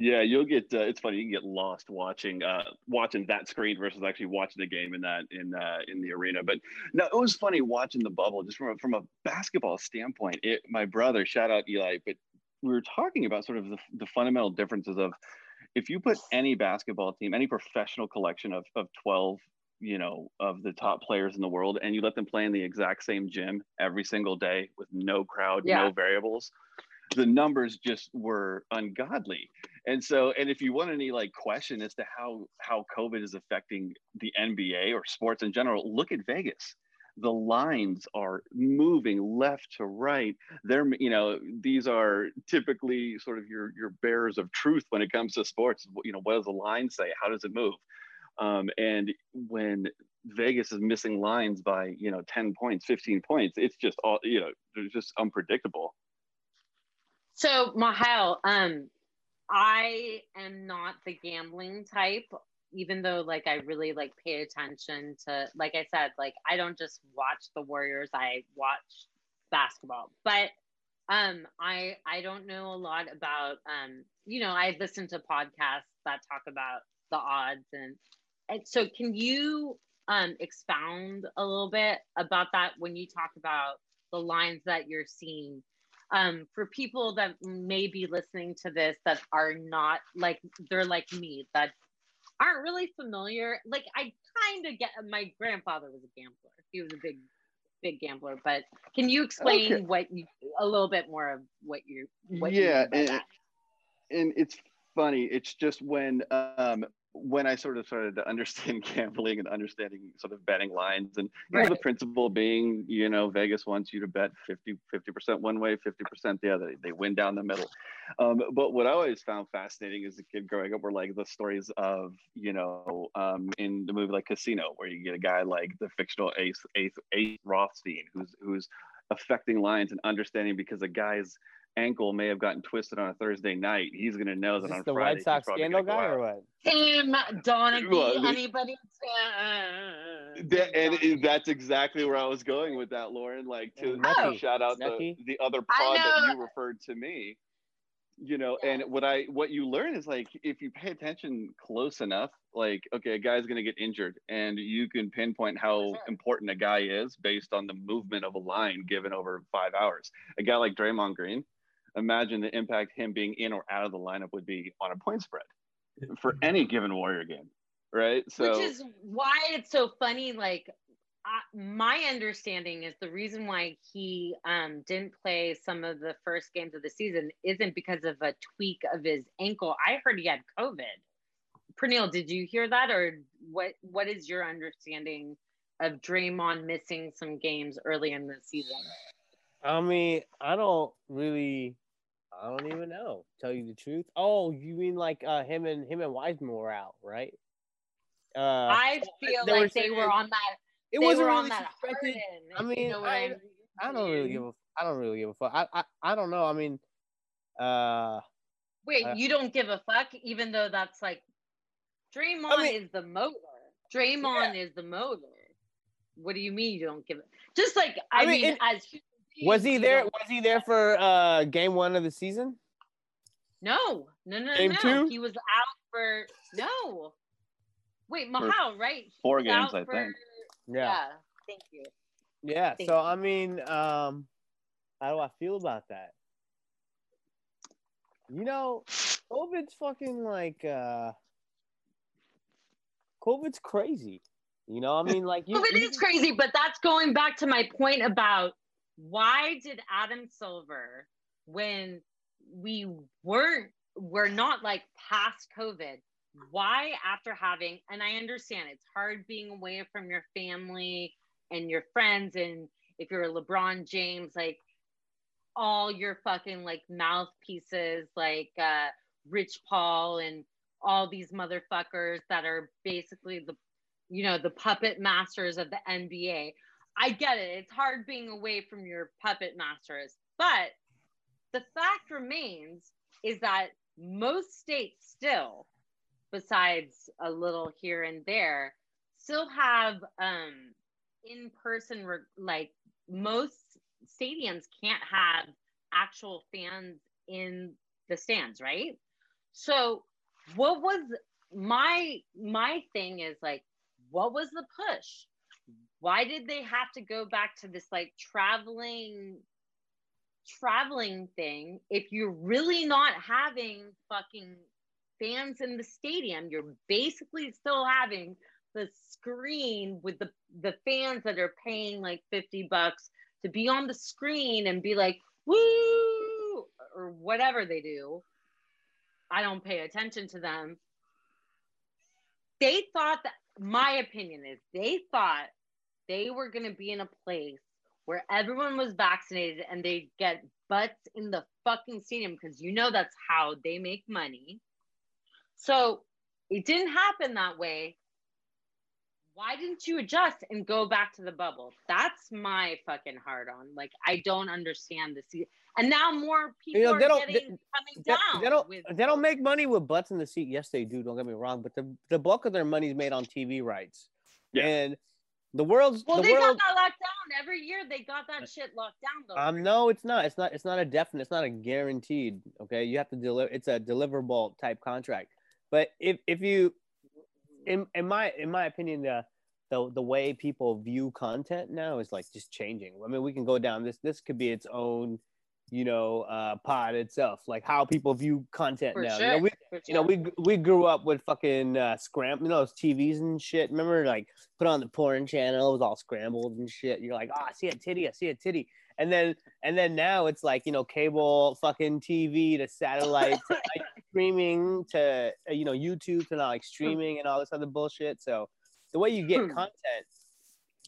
Yeah, you'll get. Uh, it's funny. You can get lost watching uh, watching that screen versus actually watching the game in that in uh, in the arena. But no, it was funny watching the bubble just from a, from a basketball standpoint. It, my brother, shout out Eli, but we were talking about sort of the, the fundamental differences of if you put any basketball team, any professional collection of of twelve, you know, of the top players in the world, and you let them play in the exact same gym every single day with no crowd, Yeah. no variables. The numbers just were ungodly and so and if you want any like question as to how how covid is affecting the nba or sports in general look at vegas the lines are moving left to right. They're you know these are typically sort of your your bearers of truth when it comes to sports you know what does the line say? How does it move? Um, and when vegas is missing lines by you know 10 points 15 points it's just all you know it's just unpredictable. So Mihael, um, I am not the gambling type, even though like I really like pay attention to like I said, like I don't just watch the Warriors, I watch basketball. But um I I don't know a lot about um, you know, I listen to podcasts that talk about the odds and and so can you um expound a little bit about that when you talk about the lines that you're seeing um, for people that may be listening to this that are not like they're like me that aren't really familiar. Like i kind of get my grandfather was a gambler. He was a big big gambler but can you explain Okay. what you a little bit more of what you what yeah you and, and it's funny. It's just when um when i sort of started to understand gambling and understanding sort of betting lines and you know, the principle being you know vegas wants you to bet 50 50% one way 50% the other. They win down the middle. Um, but what i always found fascinating as a kid growing up were like the stories of you know um, in the movie like casino where you get a guy like the fictional ace ace, ace rothstein who's who's affecting lines and understanding because a guy's ankle may have gotten twisted on a Thursday night. He's going to know that this on the Friday. White he's Sox scandal guy or what? Tim Donaghy, Well, anybody? That, and it- that's exactly where I was going with that, Lauren. Like to, And to shout out the, the other pod that you referred to me. You know, Yeah. and what I what you learn is like if you pay attention close enough, like okay, a guy's gonna get injured, and you can pinpoint how sure. important a guy is based on the movement of a line given over five hours. A guy like Draymond Green, imagine the impact him being in or out of the lineup would be on a point spread for any given Warrior game, right? So which is why it's so funny like I, my understanding is the reason why he um, didn't play some of the first games of the season isn't because of a tweak of his ankle. I heard he had covid. Praneal, did you hear that or what what is your understanding of Draymond missing some games early in the season I mean, I don't really, I don't even know. Tell you the truth. Oh, you mean like uh, him and him and Wiseman were out, right? Uh, i feel they were like they were on that it wasn't really on that harden, I mean, you know I- I'm I don't really give a, I don't really give a fuck. I, I, I don't know. I mean, uh, Wait, Uh, you don't give a fuck, even though that's like Draymond mean- is the motor. Draymond is the motor. What do you mean you don't give it? Just like I, I mean, mean, it- as human was he there? Was he there for uh game one of the season? No, no, no, Game no. two? He was out for no. Wait, Mihael, right? He four games, I for- think. Yeah. Thank you. Yeah. Thank So you. I mean, um, how do I feel about that? You know, COVID's fucking like uh COVID's crazy. You know, I mean, like you, Well, it you- is crazy, but that's going back to my point about why did Adam Silver, when we weren't, we're not like past COVID, why after having, and I understand it's hard being away from your family and your friends, and if you're a LeBron James, like all your fucking like mouthpieces, like uh, Rich Paul and all these motherfuckers that are basically the you know, the puppet masters of the NBA. I get it. It's hard being away from your puppet masters. But the fact remains is that most states still, besides a little here and there, still have um, in person, re- like most stadiums can't have actual fans in the stands, right? So, what was my my thing is like what was the push? Why did they have to go back to this like traveling traveling thing if you're really not having fucking fans in the stadium? You're basically still having the screen with the the fans that are paying like 50 bucks to be on the screen and be like woo or whatever they do. I don't pay attention to them. They thought that my opinion is they thought they were going to be in a place where everyone was vaccinated and they get butts in the fucking stadium because you know that's how they make money. So it didn't happen that way. Why didn't you adjust and go back to the bubble? That's my fucking hard on. Like I don't understand this. And now more people You know, are they don't- getting they- coming They, down. they don't with, they don't make money with butts in the seat. Yes, they do. Don't get me wrong, but the the bulk of their money is made on TV rights. Yeah. And the world's well, the they world. got that locked down every year. They got that shit locked down though. Um, no, it's not. It's not. It's not a definite. It's not a guaranteed. Okay, you have to deliver. It's a deliverable type contract. But if if you, in in my in my opinion, the the the way people view content now is like just changing. I mean, we can go down this. This could be its own, you know, uh, pod itself. Like how people view content For now. sure. You know, we for you know, we we grew up with fucking uh, scram, you know, those TVs and shit. Remember, like put on the porn channel, it was all scrambled and shit. You're like, oh, I see a titty, I see a titty, and then and then now it's like you know, cable, fucking TV to satellite to like, streaming to uh, you know YouTube to now like streaming and all this other bullshit. So the way you get Hmm. content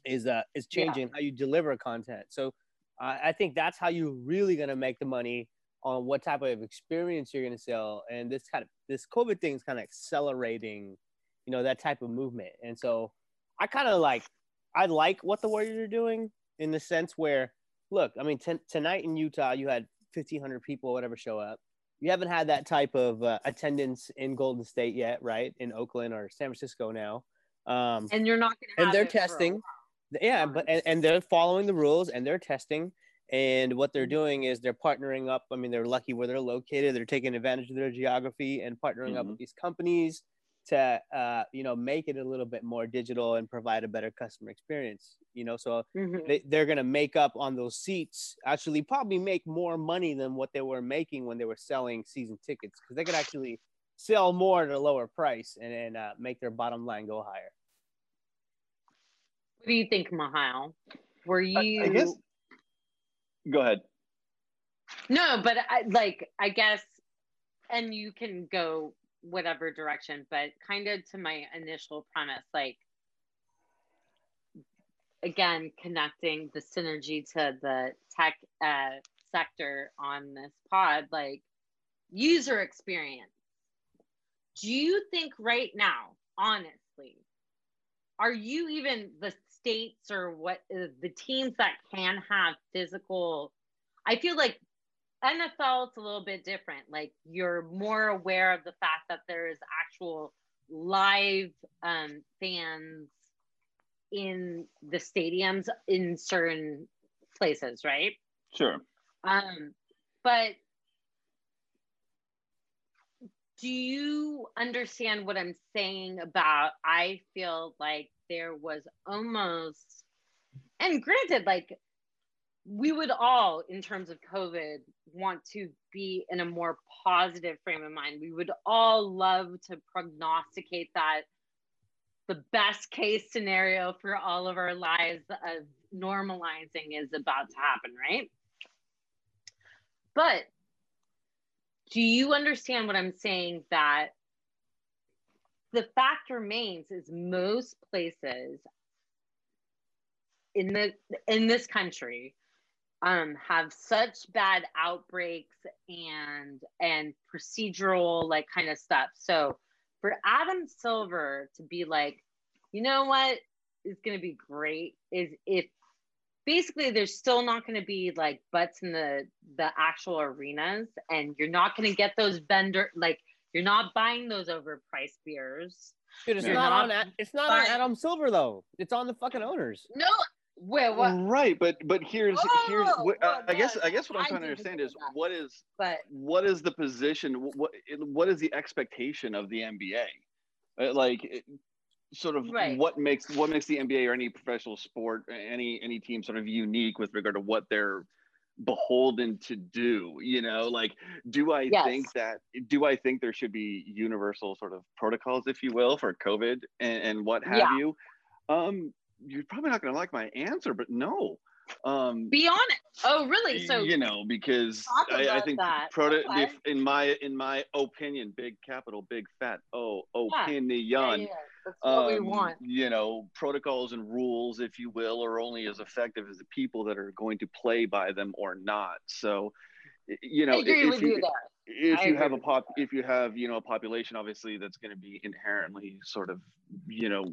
is uh is Yeah. changing how you deliver content. So uh, I think that's how you're really gonna make the money on what type of experience you're going to sell. And this kind of this covid thing is kind of accelerating you know that type of movement. And so i kind of like i like what the warriors are doing in the sense where look i mean t- tonight in utah you had 1500 people whatever show up. You haven't had that type of uh, attendance in golden state yet right? In oakland or san francisco now. Um, and you're not gonna. and they're it for a testing. Yeah but and, and they're following the rules and they're testing and what Mm-hmm. they're doing is they're partnering up i mean they're lucky where they're located they're taking advantage of their geography and partnering up Mhm. with these companies to uh, you know make it a little bit more digital and provide a better customer experience you know so Mhm. they, they're going to make up on those seats actually probably make more money than what they were making when they were selling season tickets because they could actually sell more at a lower price and, and uh, make their bottom line go higher What do you think, Mihael? Were I- you? I guess. Go ahead. No, but I like I guess, and you can go whatever direction, but kind of to my initial premise, like again connecting the synergy to the tech uh, sector on this pod, like user experience. Do you think right now, honestly, are you even the states or what uh, the teams that can have physical? I feel like NFL it's a little bit different. Like you're more aware of the fact that there is actual live um, fans in the stadiums in certain places, right? Sure. Um, but do you understand what I'm saying about I feel like there was almost and granted, like we would all, in terms of COVID, want to be in a more positive frame of mind. We would all love to prognosticate that the best case scenario for all of our lives of normalizing is about to happen, right? But do you understand what I'm saying? That the fact remains is most places in the in this country um, have such bad outbreaks and and procedural like kind of stuff. So for Adam Silver to be like, You know what is going to be great is if basically there's still not going to be like butts in the the actual arenas, and you're not going to get those vendor like you're not buying those overpriced beers. Dude, it's not, not on. Ad- It's not on Adam Silver though. It's on the fucking owners. No, where what? Right, but but here's here's Oh, what, well, I guess I guess what I'm I trying to understand is that. what is But what is the position what what is the expectation of the NBA Uh, like it- sort of Right. what makes what makes the NBA or any professional sport any any team sort of unique with regard to what they're beholden to do you know like do i Yes. think that do i think there should be universal sort of protocols if you will for covid and, and what have Yeah. you um you're probably not going to like my answer but no um be honest. Oh, really? So you know because I, I think that. proto- Okay. if- in my in my opinion big capital big fat oh opinion yeah, yeah, that's what we um, want. you know protocols and rules if you will are only as effective as the people that are going to play by them or not. So you know if with you, if you have a pop if you have you know a population obviously that's going to be inherently sort of you know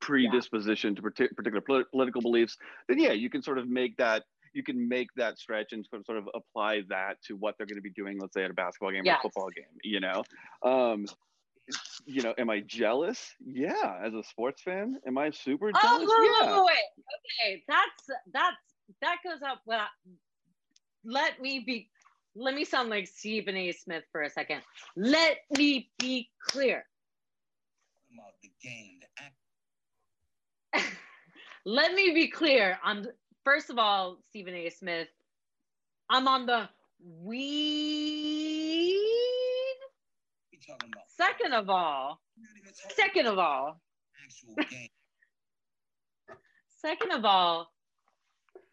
predisposition to partic- particular polit- political beliefs then yeah you can sort of make that you can make that stretch and sort of- apply that to what they're going to be doing let's say at a basketball game or a football game you know? Um you know am i jealous yeah as a sports fan am i super Oh, jealous wait, wait, yeah wait, wait. Okay, that's that's that goes up. Well, let me be. Let me sound like Stephen A. Smith for a second. Let me be clear. about the game, the act. let me be clear. I'm first of all, Stephen A. Smith. I'm on the weed. We talking about Second of all, We're not even talking second of all, about actual game. Second of all,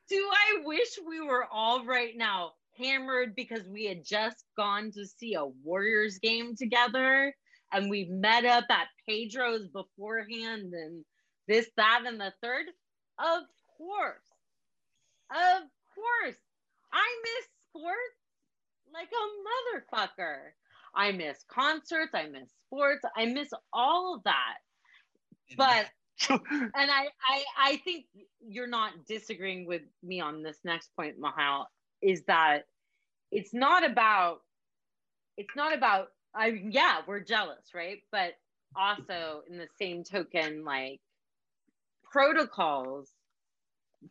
do I wish we were all right now hammered because we had just gone to see a Warriors game together and we met up at Pedro's beforehand and this, that, and the third? Of course. Of course. I miss sports like a motherfucker. I miss concerts. I miss sports. I miss all of that. But and I, I I think you're not disagreeing with me on this next point, Mihael, is that it's not about it's not about I yeah, we're jealous, right? But also in the same token, like protocols,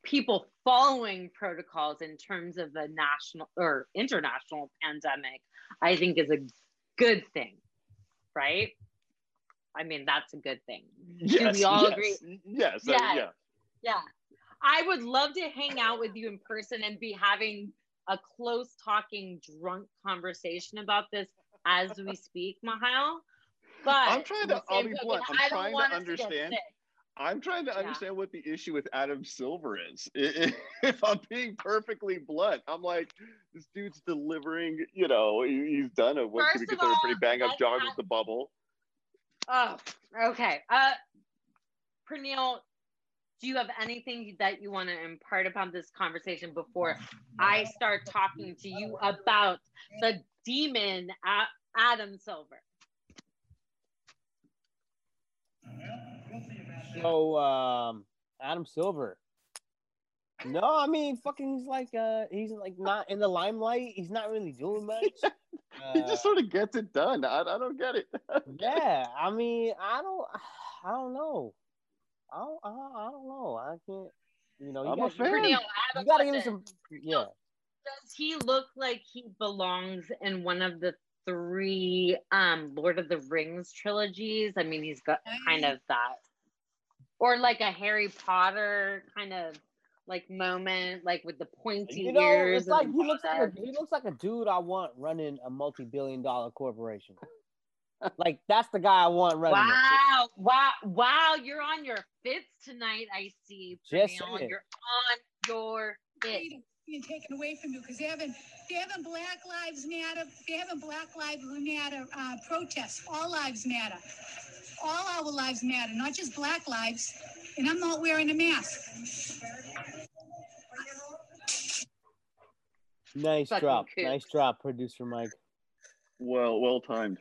people following protocols in terms of the national or international pandemic, I think is a good thing, right? I mean, that's a good thing. yes, we all yes, agree? yes uh, Yeah. yeah Yeah. I would love to hang out with you in person and be having a close talking drunk conversation about this as we speak, Mihael. But I'm trying to- I'll be blunt. I'm trying to want us get understand-. I'm trying to Yeah. understand what the issue with Adam Silver is. If I'm being perfectly blunt, I'm like, this dude's delivering. You know, he's done a what could be First of considered a pretty bang up job with the bubble. Oh, okay. Uh, Praneal, do you have anything that you want to impart upon this conversation before I start talking to you about the demon Adam Silver? So um, Adam Silver. No, I mean fucking he's like uh he's like not in the limelight. He's not really doing much. he Uh, just sort of gets it done. I, I don't get it. yeah, I mean I don't I don't know. I don't, I, I don't know. I can't. You know, you I'm a got fan. Praneal, I you have gotta give him some. Yeah. Does he look like he belongs in one of the three um Lord of the Rings trilogies? I mean, he's got kind of that, or like a Harry Potter kind of like moment, like with the pointy You know, ears. it's like he looks like a, he looks like a dude I want running a multi-billion-dollar corporation. like that's the guy I want running. it. Wow, wow, wow! You're on your fits tonight. I see. Just Praneal. You're on your fits. freedom being taken away from you because they haven't they haven't Black Lives Matter, they haven't Black Lives Matter uh, protests. All lives matter. All our lives matter, not just Black lives. And I'm not wearing a mask. Nice Fucking drop. cool. Nice drop, producer Mike. Well, well timed.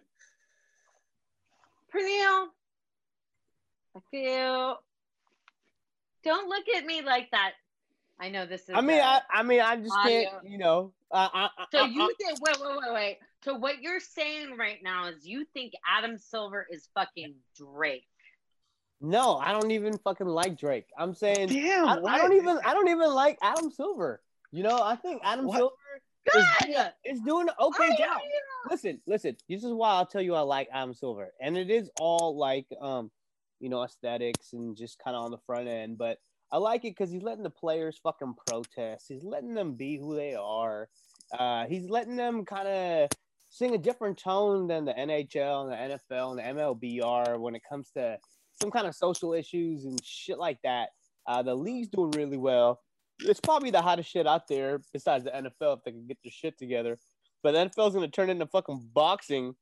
Praneal, I feel. Don't look at me like that. I know this is. I mean, I, I mean, I just audio. can't, you know. Uh, I, I, So I- you I- think? Wait, wait, wait, wait. So what you're saying right now is you think Adam Silver is fucking Drake? no, I don't even fucking like Drake. I'm saying, Damn, I, I don't even, I don't even like Adam Silver. You know, I think Adam What? Silver is, God! is doing an okay I job. know. listen, listen. This is why I'll tell you I like Adam Silver, and it is all like, um, you know, aesthetics and just kind of on the front end. But I like it because he's letting the players fucking protest. He's letting them be who they are. Uh, he's letting them kind of sing a different tone than the NHL and the NFL and the MLB are when it comes to some kind of social issues and shit like that. Uh, the league's doing really well. It's probably the hottest shit out there besides the NFL if they can get their shit together. But the NFL's gonna turn into fucking boxing,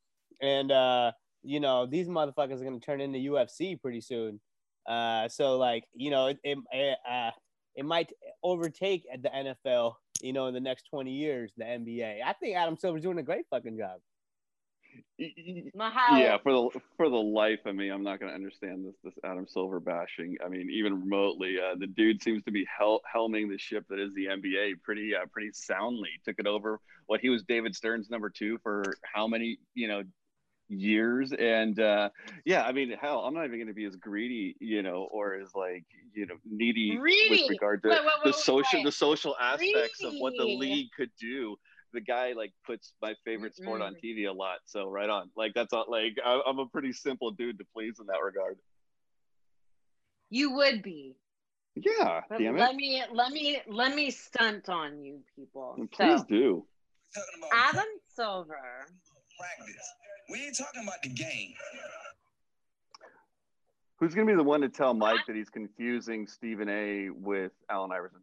and uh, you know these motherfuckers are gonna turn into UFC pretty soon. Uh, so like you know it it, it, uh, it might overtake the NFL. You know in the next twenty years the NBA. I think Adam Silver's doing a great fucking job. Mihael. yeah for the for the life of me i'm not going to understand this this adam silver bashing i mean even remotely uh, the dude seems to be hel- helming the ship that is the nba pretty uh, pretty soundly took it over what he was david stern's number two for how many you know years and uh yeah i mean hell i'm not even going to be as greedy you know or as like you know needy Greedy? with regard to Wait, wait, wait, the social wait. the social aspects of what the league could do the guy like puts my favorite sport on. TV a lot. So right on. Like that's all, like I, I'm a pretty simple dude to please in that regard. You would be. Yeah, But damn let it. me let me let me stunt on you people. Please so do. Adam Silver. practice. We ain't talking about the game. Who's gonna be the one to tell Mike that he's confusing Stephen A. with Allen Iverson?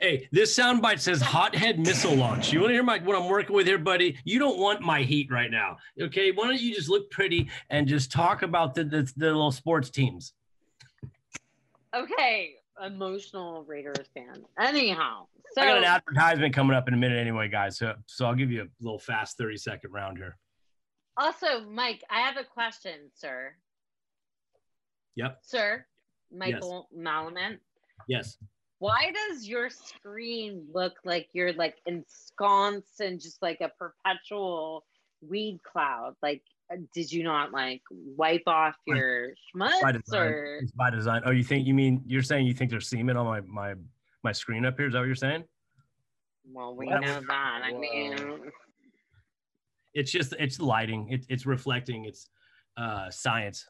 Hey, this soundbite says hothead missile launch. You want to hear my what I'm working with here, buddy? You don't want my heat right now. Okay. Why don't you just look pretty and just talk about the the, the little sports teams? Okay, emotional Raiders fan. Anyhow, so I got an advertisement coming up in a minute anyway, guys. So so I'll give you a little fast 30 second round here. Also, Mike, I have a question, sir. Yep. Sir, Michael Malaman. Yes. Why does your screen look like you're like ensconced in just like a perpetual weed cloud? Like, uh, did you not like wipe off your By schmutz design. or? It's by design. Oh, you think you mean you're saying you think there's semen on my my my screen up here? Is that what you're saying? Well, we What? know that. I mean, It's just it's lighting. It, it's reflecting. It's uh science.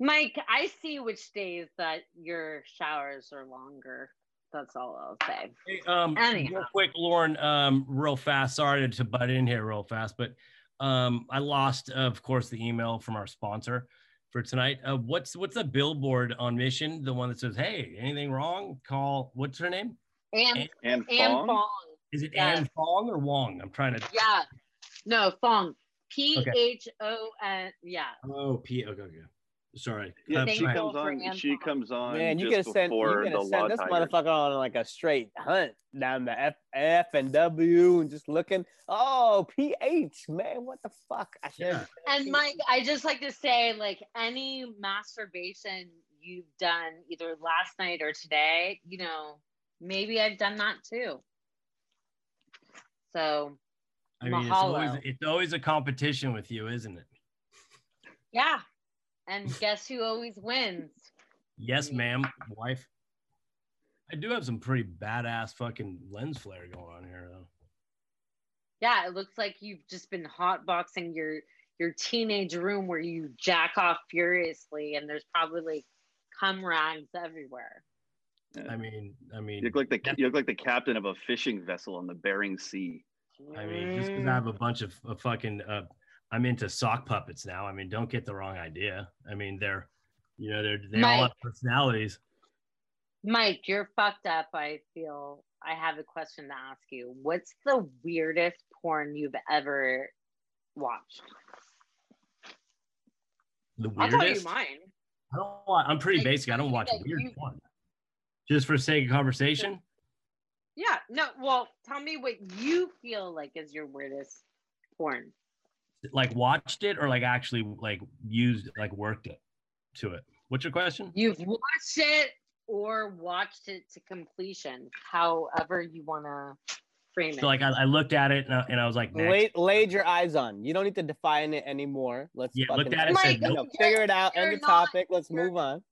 Mike, I see which days that your showers are longer. That's all I'll say. Hey, um, Anyhow. real quick, Lauren, um, real fast. Sorry to butt in here real fast, but um, I lost, of course, the email from our sponsor for tonight. Uh, what's what's the billboard on Mission? The one that says, "Hey, anything wrong? Call." What's her name? And And and Fong? Fong. Is it Yes. Ann Fong or Wong? I'm trying to. Yeah. No, Fong. P H O N. Yeah. Oh, P. Okay, okay. Sorry. Yeah, she my- comes on. She comes on Man, you just gotta send you before gotta send this Tigers. motherfucker on like a straight hunt down the F F and W and just looking. Oh, PH, man, what the fuck? I should Yeah. And Mike, I just like to say, like any masturbation you've done either last night or today, you know, maybe I've done that too. So I mean, it's always it's always a competition with you, isn't it? yeah. And guess who always wins? Yes, ma'am, wife. I do have some pretty badass fucking lens flare going on here, though. Yeah, it looks like you've just been hotboxing your your teenage room where you jack off furiously and there's probably like cum rags everywhere. I mean, I mean, You look like the you look like the captain of a fishing vessel on the Bering Sea. I mean, just because I have a bunch of, of fucking, uh, I'm into sock puppets now. I mean, don't get the wrong idea. I mean, they're, you know, they're they all have personalities. Mike, you're fucked up. I feel I have a question to ask you. What's the weirdest porn you've ever watched? The I'll tell you weirdest. mine. I don't. wa- I'm pretty Like, basic. I don't watch weird you- porn. Just for sake of conversation. Yeah, no, well, tell me what you feel like is your weirdest porn. Like watched it or like actually like used like worked it. to it. What's your question? You've watched it or watched it to completion, however you want to frame it. So like I, I looked at it and I, and I was like, next. Laid, laid your eyes on. You don't need to define it anymore. Let's Yeah, looked at it, Mike, said, you nope. know, figure it out. End you're the not- topic. Let's move on.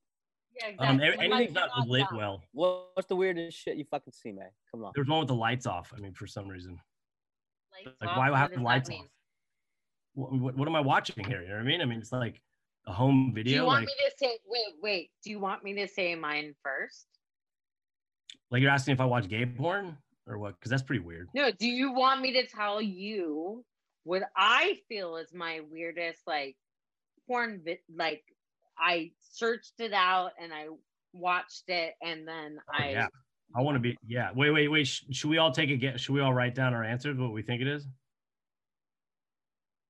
Yeah, Um, exactly. every- Mike, anything's not lit done. well. What's the weirdest shit you fucking see, man? Come on. There's one with the lights off. I mean, for some reason, Lights like off, why what have the lights off? What, what, what, am I watching here? You know what I mean? I mean, it's like a home video. Do you want Like, me to say wait, wait? Do you want me to say mine first? like you're asking if I watch gay porn or what? Because that's pretty weird. No, do you want me to tell you what I feel is my weirdest like porn vi- like I searched it out and I watched it and then Oh, I yeah. I want to be. Yeah. Wait, wait, wait. Sh- should we all take a guess? Should we all write down our answers? What we think it is?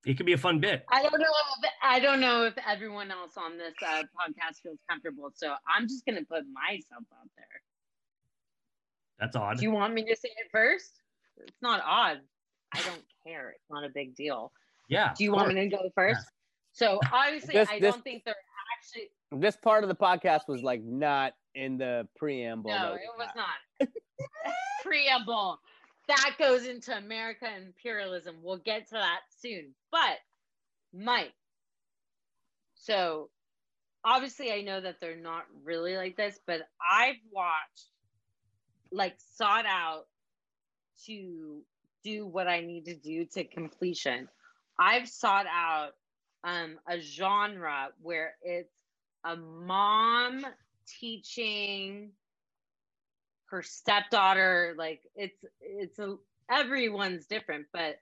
It could be a fun bit. I don't know if I don't know if everyone else on this uh, podcast feels comfortable, so I'm just gonna put myself out there. That's odd. Do you want me to say it first? It's not odd. I don't care. It's not a big deal. yeah. Do you want me to go first? So obviously, This- I this- don't think they're actually. This part of the podcast was like not in the preamble. No, it was not. Preamble. That goes into America imperialism. We'll get to that soon. But, Mike, so obviously I know that they're not really like this, but I've watched, like, sought out to do what I need to do to completion. I've sought out um, a genre where it's a mom teaching her stepdaughter like it's it's a everyone's different but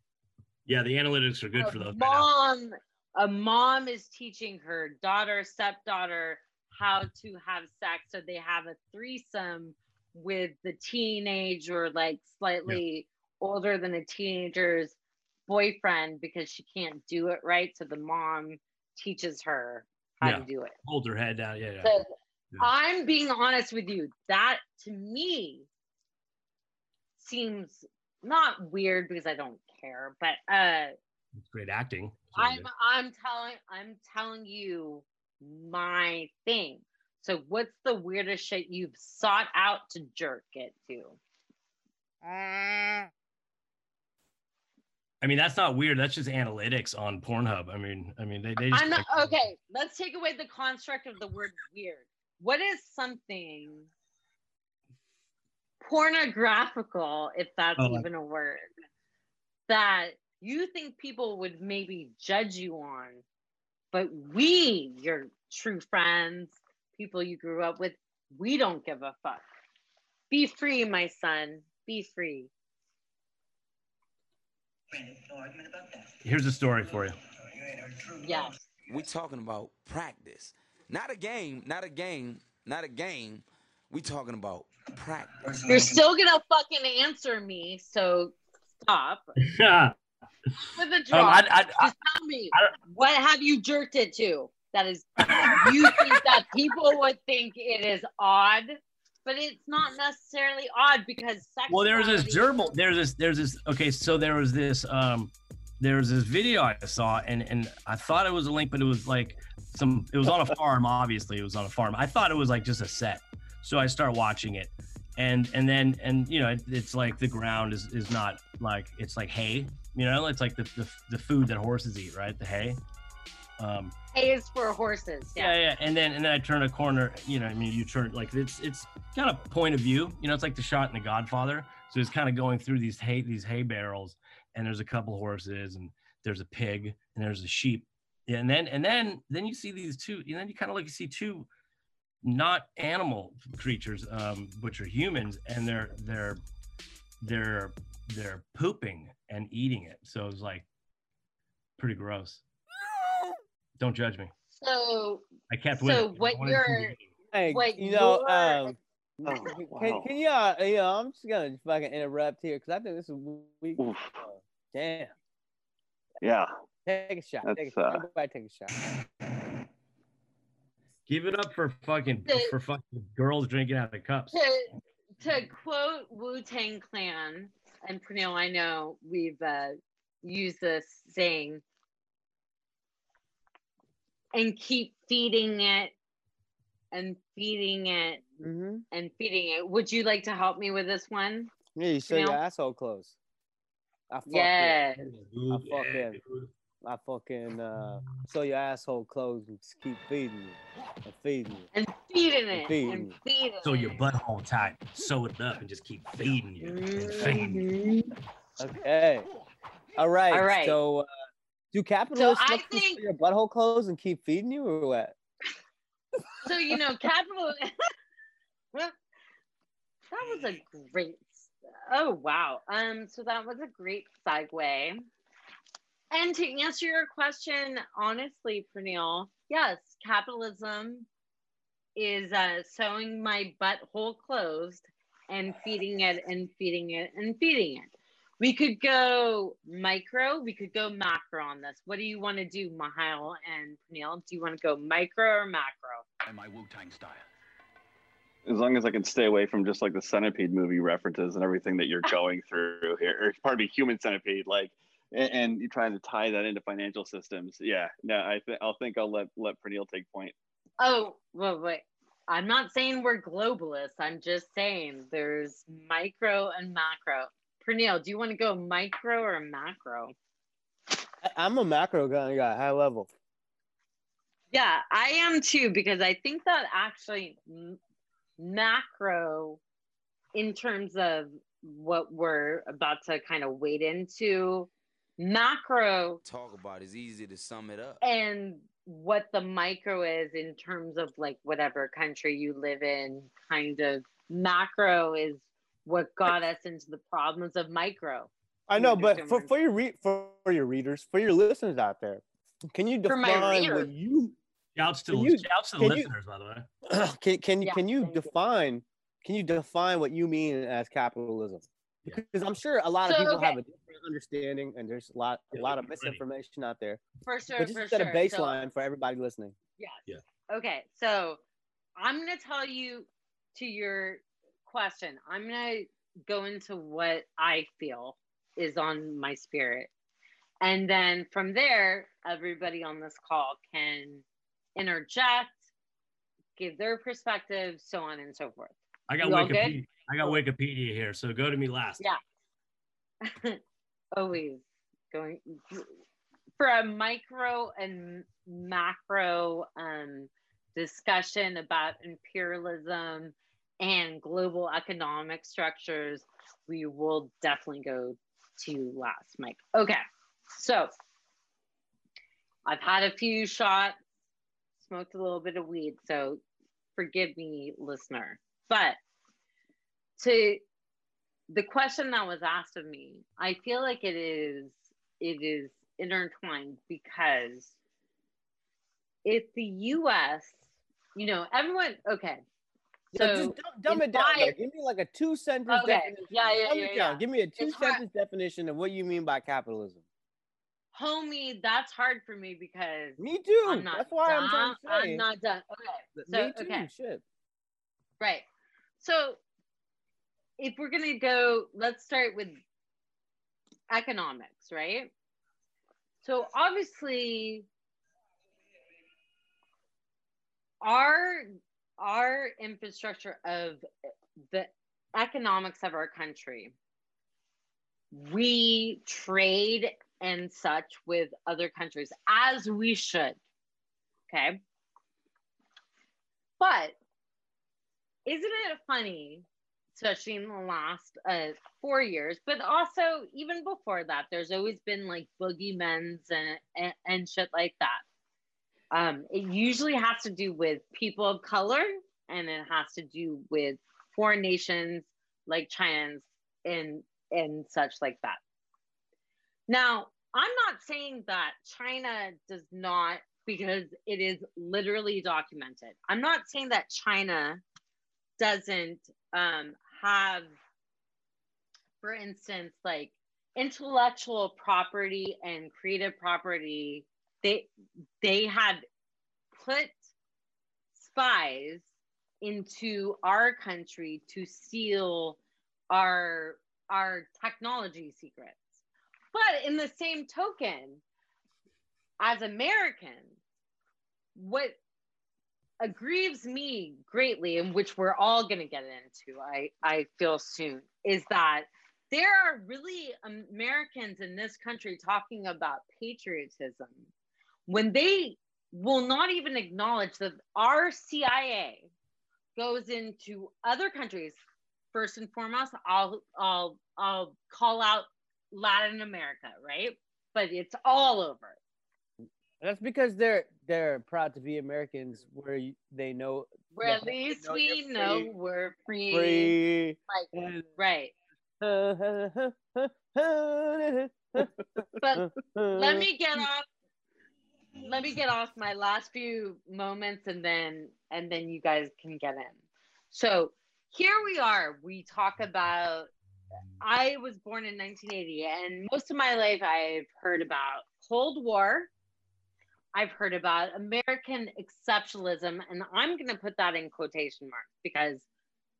Yeah, the analytics are good for those. right mom a mom is teaching her daughter stepdaughter how to have sex so they have a threesome with the teenage or like slightly older than a teenager's boyfriend because she can't do it right so the mom teaches her how Yeah. to do it Hold her head down. Yeah, yeah. so Yeah. I'm being honest with you. That to me seems not weird because I don't care, but uh It's great acting. That's I'm is. I'm telling I'm telling you my thing. So what's the weirdest shit you've sought out to jerk it to? I mean, that's not weird. That's just analytics on Pornhub. I mean, I mean, they, they just I'm not okay. Let's take away the construct of the word weird. What is something pornographical, if that's Oh, even a word, that you think people would maybe judge you on, but we, your true friends, people you grew up with, we don't give a fuck. Be free, my son. Be free. Here's a story for you. Yes. We talking about practice. Not a game, not a game, not a game. We talking about practice. You're still gonna fucking answer me, so stop. With a Um. I- I- Just tell me what have you jerked it to? That is you think that people would think it is odd, but it's not necessarily odd because. Well, there was this gerbil. There's this. There's this. Okay, so there was this. Um, there was this video I saw, and and I thought it was a link, but it was like some. It was on a farm. Obviously, it was on a farm. I thought it was like just a set. So I start watching it, and and then and you know it, it's like the ground is is not like it's like hay. You know, it's like the the, the food that horses eat, right? The hay. Um, Is for horses. yeah, Yeah. yeah. And then and then I turn a corner. You know, I mean, you turn like it's it's kind of point of view. You know, it's like the shot in The Godfather. So it's kind of going through these hay these hay barrels, and there's a couple horses, and there's a pig, and there's a sheep. Yeah, and then and then then you see these two, and then you kind of like you see two not animal creatures, um, which are humans, and they're they're they're they're pooping and eating it. So it's like pretty gross. Don't judge me. So I kept So with it. what I wanted you're- Hey, What you know, your- um, Oh, can, wow. can you, uh, you know, I'm just gonna fucking interrupt here because I think this is weak. Oof. Damn. Yeah. Take a shot. Take a That's, shot. uh, Everybody take a shot. Give it up for fucking The- for fucking girls drinking out of cups. to to quote Wu Tang Clan, and Praneal, I know we've uh, used this saying, and keep feeding it and feeding it Mm-hmm. and feeding it. Would you like to help me with this one? Yeah, you sew your Praneal? asshole closed. I fucking, Yeah. I fucking, I fucking uh, sew your asshole closed and just keep feeding you and feeding you. And feeding it feeding and you. feeding So your it. butthole tight, sew it up, and just keep feeding you and feeding you. Okay. All right. All right. So, uh, do capitalists I let you think- your butthole closed and keep feeding you, or what? So you know, capital. that was a great. Oh wow. Um. So that was a great segue. And to answer your question honestly, Praneal, yes, capitalism is uh, sewing my butthole closed and feeding it and feeding it and feeding it. We could go micro, we could go macro on this. What do you want to do, Mihael and Praneal? Do you want to go micro or macro? And my Wu Tang style. As long as I can stay away from just like the centipede movie references and everything that you're going through here, or pardon me, human centipede, like, and, and you're trying to tie that into financial systems. Yeah, no, I think I'll think I'll let let Praneal take point. Oh, well, wait. I'm not saying we're globalists. I'm just saying there's micro and macro. Praneal, do you want to go micro or macro? I- I'm a macro kind of guy, high level. Yeah, I am too, because I think that actually m- macro, in terms of what we're about to kind of wade into, macro Talk about is easy to sum it up. and what the micro is in terms of like whatever country you live in kind of macro is what got us into the problems of micro I know, but for, for your re- for, for your readers, for your listeners out there, can you For my define what you Shouts to you- shouts to the can you- listeners, by the way. can can you Yeah, can you thank you. define can you define what you mean as capitalism? Yeah. Because I'm sure a lot of So, people have a different understanding, and there's a lot a Yeah, lot of misinformation out there. for sure But just for set sure. a So- baseline for everybody listening. Yes. Yeah. Okay. So I'm going to tell you to your question, I'm going to go into what I feel is on my spirit. And then from there, everybody on this call can interject, give their perspective, so on and so forth. I got You all good? Wikipedia. I got Wikipedia here, so go to me last. Yeah. Always going for a micro and macro um, discussion about imperialism and global economic structures. We will definitely go to last, Mike. Okay, so I've had a few shots, smoked a little bit of weed, so forgive me, listener. But to the question that was asked of me, I feel like it is it is intertwined because if the US, you know, everyone okay. So just dumb, dumb it down. Though. Give me like a two sentence Okay, definition. yeah, yeah, Dumb yeah, it yeah. down. Give me a two It's hard- sentence definition of what you mean by capitalism. homie, that's hard for me because Me too. I'm not That's why I'm trying to say. I'm not done. Okay. So me too. okay. Shit. Right. So if we're going to go, let's start with economics, right? So obviously our our infrastructure of the economics of our country we trade and such with other countries as we should okay? But isn't it funny especially in the last uh, four years but also even before that there's always been like boogeymen's and, and, and shit like that um, it usually has to do with people of color and it has to do with foreign nations like china's and and such like that. Now i'm not saying that china does not because it is literally documented. I'm not saying that china doesn't um, have for instance like intellectual property and creative property they they had put spies into our country to steal our our technology secrets. But in the same token as americans what aggrieves me greatly, and which we're all going to get into, I, I feel soon, is that there are really Americans in this country talking about patriotism when they will not even acknowledge that our CIA goes into other countries. First and foremost, I'll I'll I'll call out Latin America, right? But it's all over. That's because they're they're proud to be Americans, where they know. Where at least know we know we're free. Free. Like, right. but let me get off. Let me get off my last few moments, and then and then you guys can get in. So here we are. We talk about. I was born in 1980, and most of my life I've heard about Cold War I've heard about American exceptionalism, and I'm going to put that in quotation marks because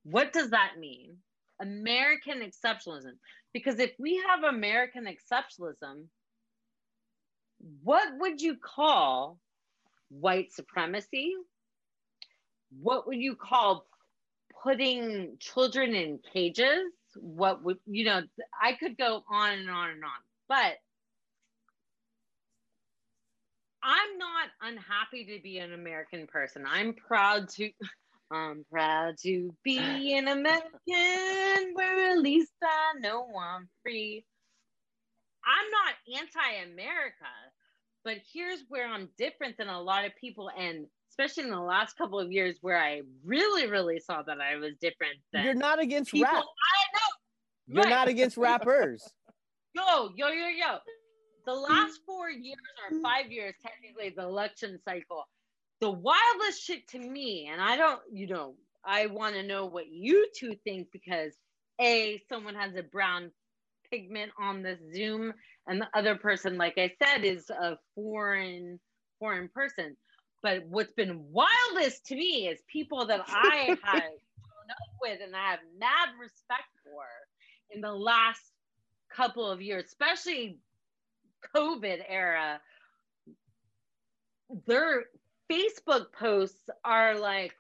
what does that mean? American exceptionalism. Because if we have American exceptionalism, what would you call white supremacy? What would you call putting children in cages? What would, you know, I could go on and on and on. But I'm not unhappy to be an American person. I'm proud to I'm proud to be an American where at least I know I'm free. I'm not anti-America, but here's where I'm different than a lot of people and especially in the last couple of years where I really, really saw that I was different than You're not against people. rap. I know. You're Right. not against rappers. Yo, yo, yo, yo. The last four years or five years, technically, the election cycle, the wildest shit to me, and I don't, you know, I want to know what you two think because A, someone has a brown pigment on this Zoom, and the other person, like I said, is a foreign foreign person. But what's been wildest to me is people that I have grown up with and I have mad respect for in the last couple of years, especially COVID era, their Facebook posts are like,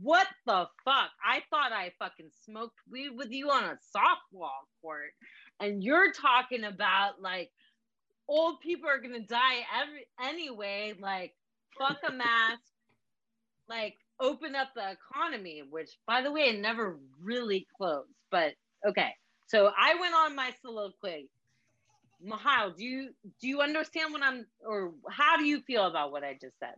what the fuck? I thought I fucking smoked weed with you on a softball court. And you're talking about like old people are gonna die every anyway, like fuck a mask, like open up the economy, which by the way, it never really closed. But okay. So I went on my soliloquy. Mahal, do you do you understand what I'm or how do you feel about what I just said?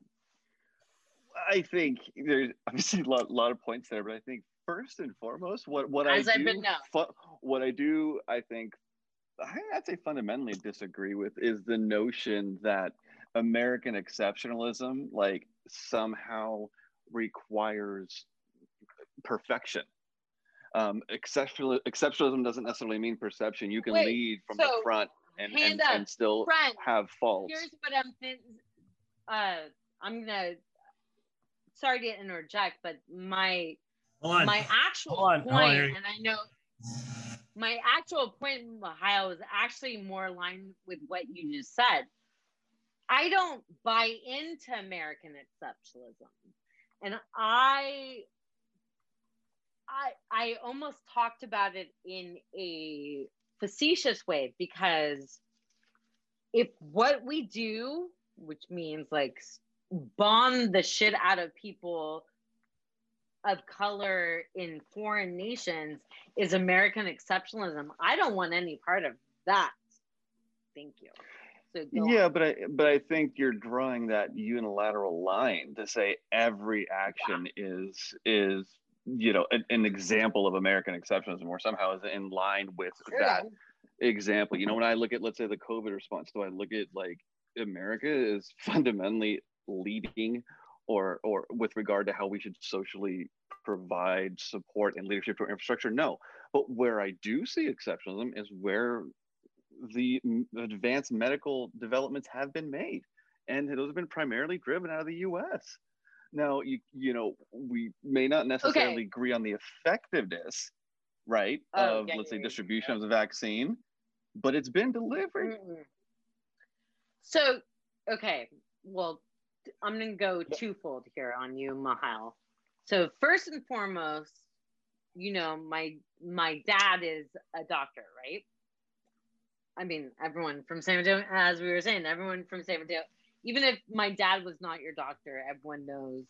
I think there's obviously a lot, lot of points there, but I think first and foremost, what what As I I've do, been fu- what I do, I think, I- I'd say fundamentally disagree with is the notion that American exceptionalism, like somehow requires perfection. Um, exceptional, exceptionalism doesn't necessarily mean perception. You can Wait, lead from so, the front and, and, and still friend, have faults. Here's what I'm thinking. Uh, I'm gonna. Sorry to interject, but my on. my actual on, point, on, and I know my actual point, in Ohio, is actually more aligned with what you just said. I don't buy into American exceptionalism, and I, I, I almost talked about it in a facetious way because if what we do, which means like bomb the shit out of people of color in foreign nations is American exceptionalism. I don't want any part of that. Thank you. So yeah on. but i but i think you're drawing that unilateral line to say every action is is you know an, an example of american exceptionalism or somehow is in line with that example you know when i look at let's say the covid response do i look at like america is fundamentally leading or or with regard to how we should socially provide support and leadership to our infrastructure no. But where i do see exceptionalism is where the advanced medical developments have been made and those have been primarily driven out of the us now you you know we may not necessarily agree on the effectiveness right Oh, of yeah, let's yeah, say yeah, distribution of the vaccine but it's been delivered. Mm-mm. So, okay, well, I'm gonna go twofold here on you, Mahal. So first and foremost, you know, my my dad is a doctor, right? I mean, everyone from San Mateo, as we were saying, everyone from San Mateo, even if my dad was not your doctor, everyone knows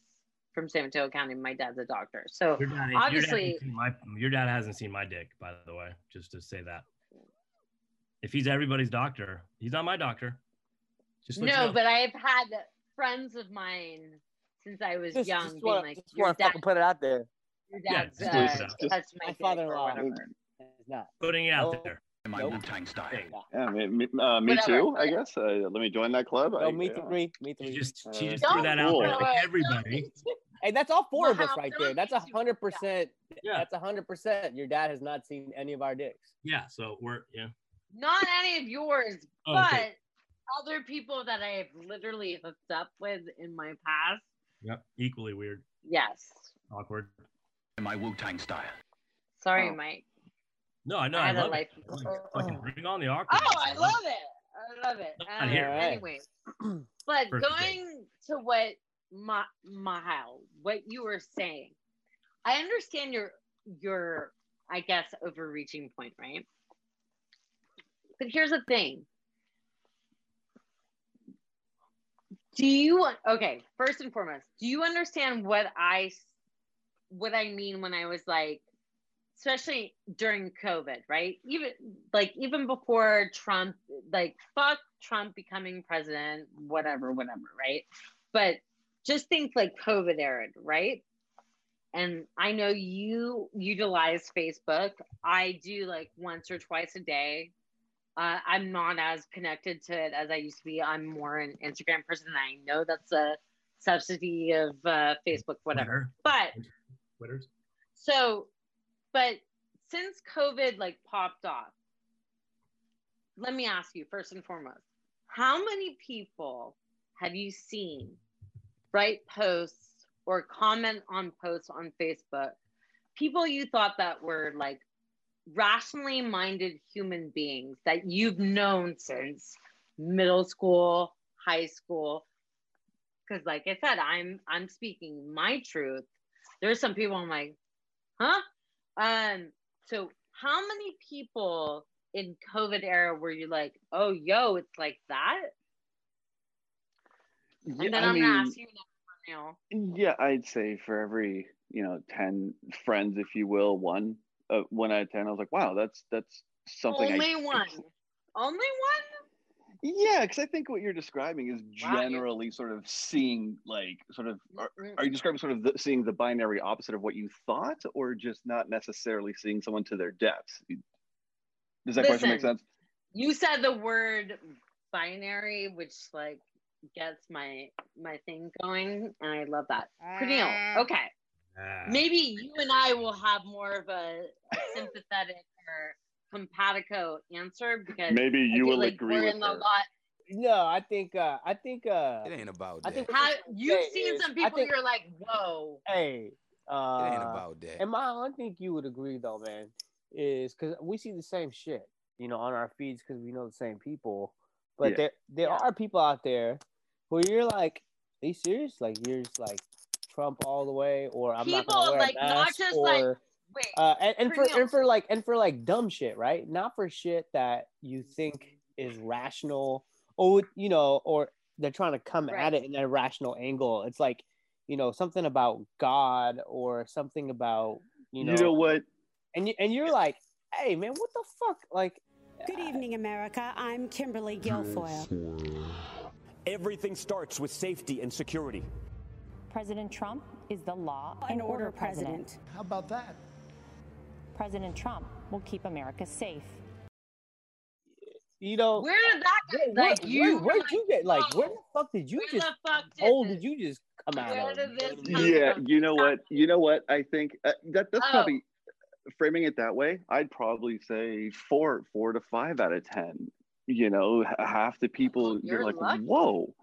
from San Mateo County, my dad's a doctor. So Your dad, obviously, your dad, hasn't seen my, your dad hasn't seen my dick, by the way, just to say that. If he's everybody's doctor, he's not my doctor. Just let you no, know. but I've had friends of mine since I was Just, young just being wanna, like, just your wanna dad, fucking put it out there. your Yeah, dad's just- uh, just- just- my, My father-in-law whatever. is not. putting it out Nope. there. My Nope. Wu-Tang style. Yeah, me, me, uh, me too. I guess. Uh, let me join that club. I, me yeah. three, me She just she Uh, just threw that out there No, to uh, everybody. Hey, that's all four of us right there. That's a hundred percent. Yeah, That's a hundred percent. Your dad has not seen any of our dicks. yeah. So we're yeah. Not any of yours, Oh, but okay. Other people that I have literally hooked up with in my past. Yep. Equally weird, Yes. awkward. In my Wu-Tang style. Sorry, Oh. Mike. No, I know. I I, had a love life. it. Like, fucking bring on the awkward. Oh, I love it. I love it. Not Um, here. Anyway, but Perfect. going to what Ma- Mahal, what you were saying, I understand your your I guess overreaching point, right? But here's the thing. Do you okay? First and foremost, do you understand what i what I mean when I was like, especially during COVID, right? Even like even before Trump, like fuck Trump becoming president, whatever, whatever, right? But just think like COVID era, right? And I know you utilize Facebook. I do like once or twice a day. Uh, I'm not as connected to it as I used to be. I'm more an Instagram person. I know that's a subsidy of uh, Facebook, whatever. But Twitters. so, but since COVID like popped off, let me ask you first and foremost, how many people have you seen write posts or comment on posts on Facebook? People you thought that were like rationally minded human beings that you've known since middle school, high school. Cause like I said, I'm I'm speaking my truth. There's some people I'm like, huh? Um, so how many people in COVID era were you like, oh yo, it's like that? And Yeah, then I I'm gonna ask you now. Yeah, I'd say for every you know ten friends, if you will, one uh, one out of ten. I was like, wow, that's that's something. Only I, one. Only one? Yeah, because I think what you're describing is Wow, generally sort of seeing like sort of. Are, Mm, are you describing sort of the, seeing the binary opposite of what you thought, or just not necessarily seeing someone to their depths? Does that question make sense? You said the word binary, which like gets my my thing going, and I love that. Praneal, okay. Ah. Maybe you and I will have more of a, a sympathetic or compatico answer because Maybe you will like agree with in the her. lot. No, I think uh I think uh It ain't about that. I that. think How you've say seen is- some people, think- you're like, whoa. hey uh it ain't about that. And my, I think you would agree though, man, is because we see the same shit, you know, on our feeds because we know the same people. But Yeah. there there Yeah. are people out there who you're like, are you serious? Like you're just like Trump all the way, or I'm not People, gonna wear like, a not just, or, like, Wait, uh, and, and for Praneal. and for like and for like dumb shit, right? Not for shit that you think is rational, or you know, or they're trying to come Right. at it in a rational angle. It's like, you know, something about God or something about you know, you know what? and you and you're like, hey man, what the fuck? Like, Good evening, America. I'm Kimberly Guilfoyle. Everything starts with safety and security. President Trump is the law and order president. How about that? President Trump will keep America safe. you know, where did that where, go? Like where, you, where, would like, you get like where the fuck did you Where just the fuck did hole this- did you just come out Where of? did this You know what I mean? come Yeah, from? you know what? You know what? I think uh, that that's Oh. probably framing it that way. I'd probably say four, four to five out of ten. You know, half the people you're, You're like, lucky. whoa.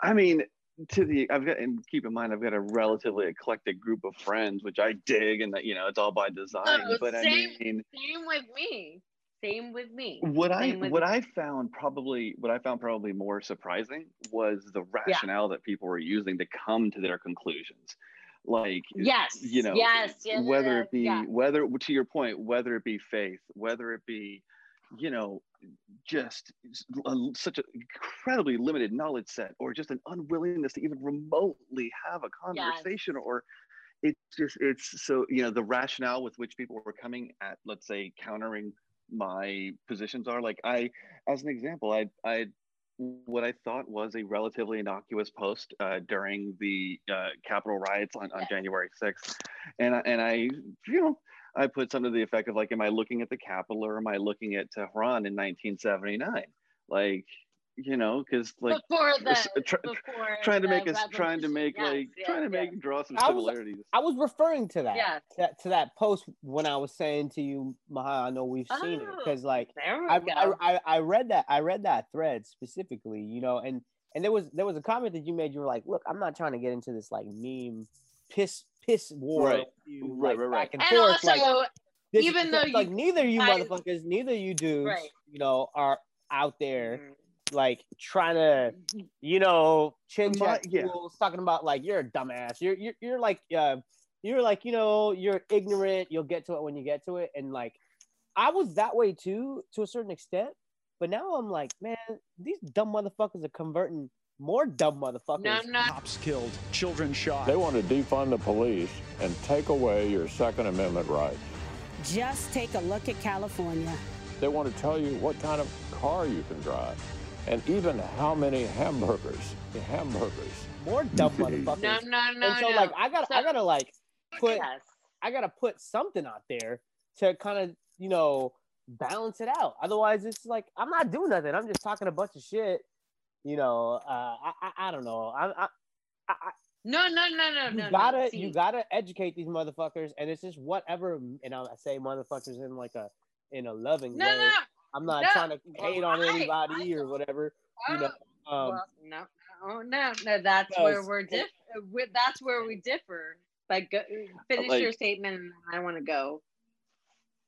I mean, to the I've got and keep in mind I've got a relatively eclectic group of friends, which I dig, and that you know it's all by design. Oh, but I mean, Same with me. Same with me. What I Same with what me. I found probably what I found probably more surprising was the rationale that people were using to come to their conclusions. Like Yes, you know, yes, yes, whether it be yeah. whether to your point, whether it be faith, whether it be, you know, just a, such an incredibly limited knowledge set, or just an unwillingness to even remotely have a conversation, or it's just it's so you know the rationale with which people were coming at let's say countering my positions are like i as an example i i what i thought was a relatively innocuous post uh, during the uh, capitol riots on, on january 6th and I, and i you know i put something to the effect of like am i looking at the capital or am i looking at tehran in 1979 like you know because like before the s- try- before trying to make us trying to make Yes, like yes, trying to yes. make draw some I was- similarities I was referring to that. Yeah. To, to that post when I was saying to you, Maha, I know we've seen it Oh, because like I. I, I I read that I read that thread specifically, you know, and and there was there was a comment that you made. You were like, "Look, I'm not trying to get into this like meme piss piss war, Right. you, Right, like, right, right. back and, and forth." also, like, this- even though like you neither you guys- motherfuckers, neither you dudes, Right. you know, are out there Mm. like trying to, you know, chin My- chat yeah. fools, talking about like you're a dumbass. You're you're you're like uh you're like you know you're ignorant. You'll get to it when you get to it, and like I was that way too to a certain extent, but now I'm like, man, these dumb motherfuckers are converting more dumb motherfuckers. no, no, Cops killed, children shot. They want to defund the police and take away your Second Amendment rights. Just take a look at California. They want to tell you what kind of car you can drive and even how many hamburgers. Hamburgers. More dumb motherfuckers. no, no, no. and so no. like I gotta I gotta like put yes. I gotta put something out there to kind of you know balance it out. Otherwise, it's like I'm not doing nothing. I'm just talking a bunch of shit. You know, uh, I, I I don't know. I, I, I No, no, no, no, you no. gotta no. you gotta educate these motherfuckers, and it's just whatever. And I say motherfuckers in like a in a loving No, way. no. I'm not no. trying to Well, hate on anybody I or whatever. You know, um, well, no, oh no, no. That's where we're diff. we- That's where we differ. Like, go, finish your statement, and I want to go.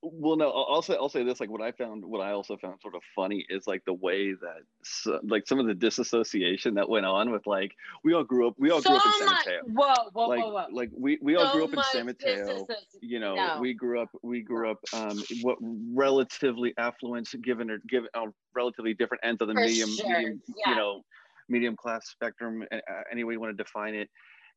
Well no I'll, say i'll say this like what i found what i also found sort of funny is like the way that so, like some of the disassociation that went on with like we all grew up we all so grew up in san mateo Whoa, whoa, like whoa, whoa. like we we all So grew up in san mateo you know No. we grew up we grew up um what relatively affluent given or given on relatively different ends of the For medium, sure, medium yeah. you know medium class spectrum uh, any way you want to define it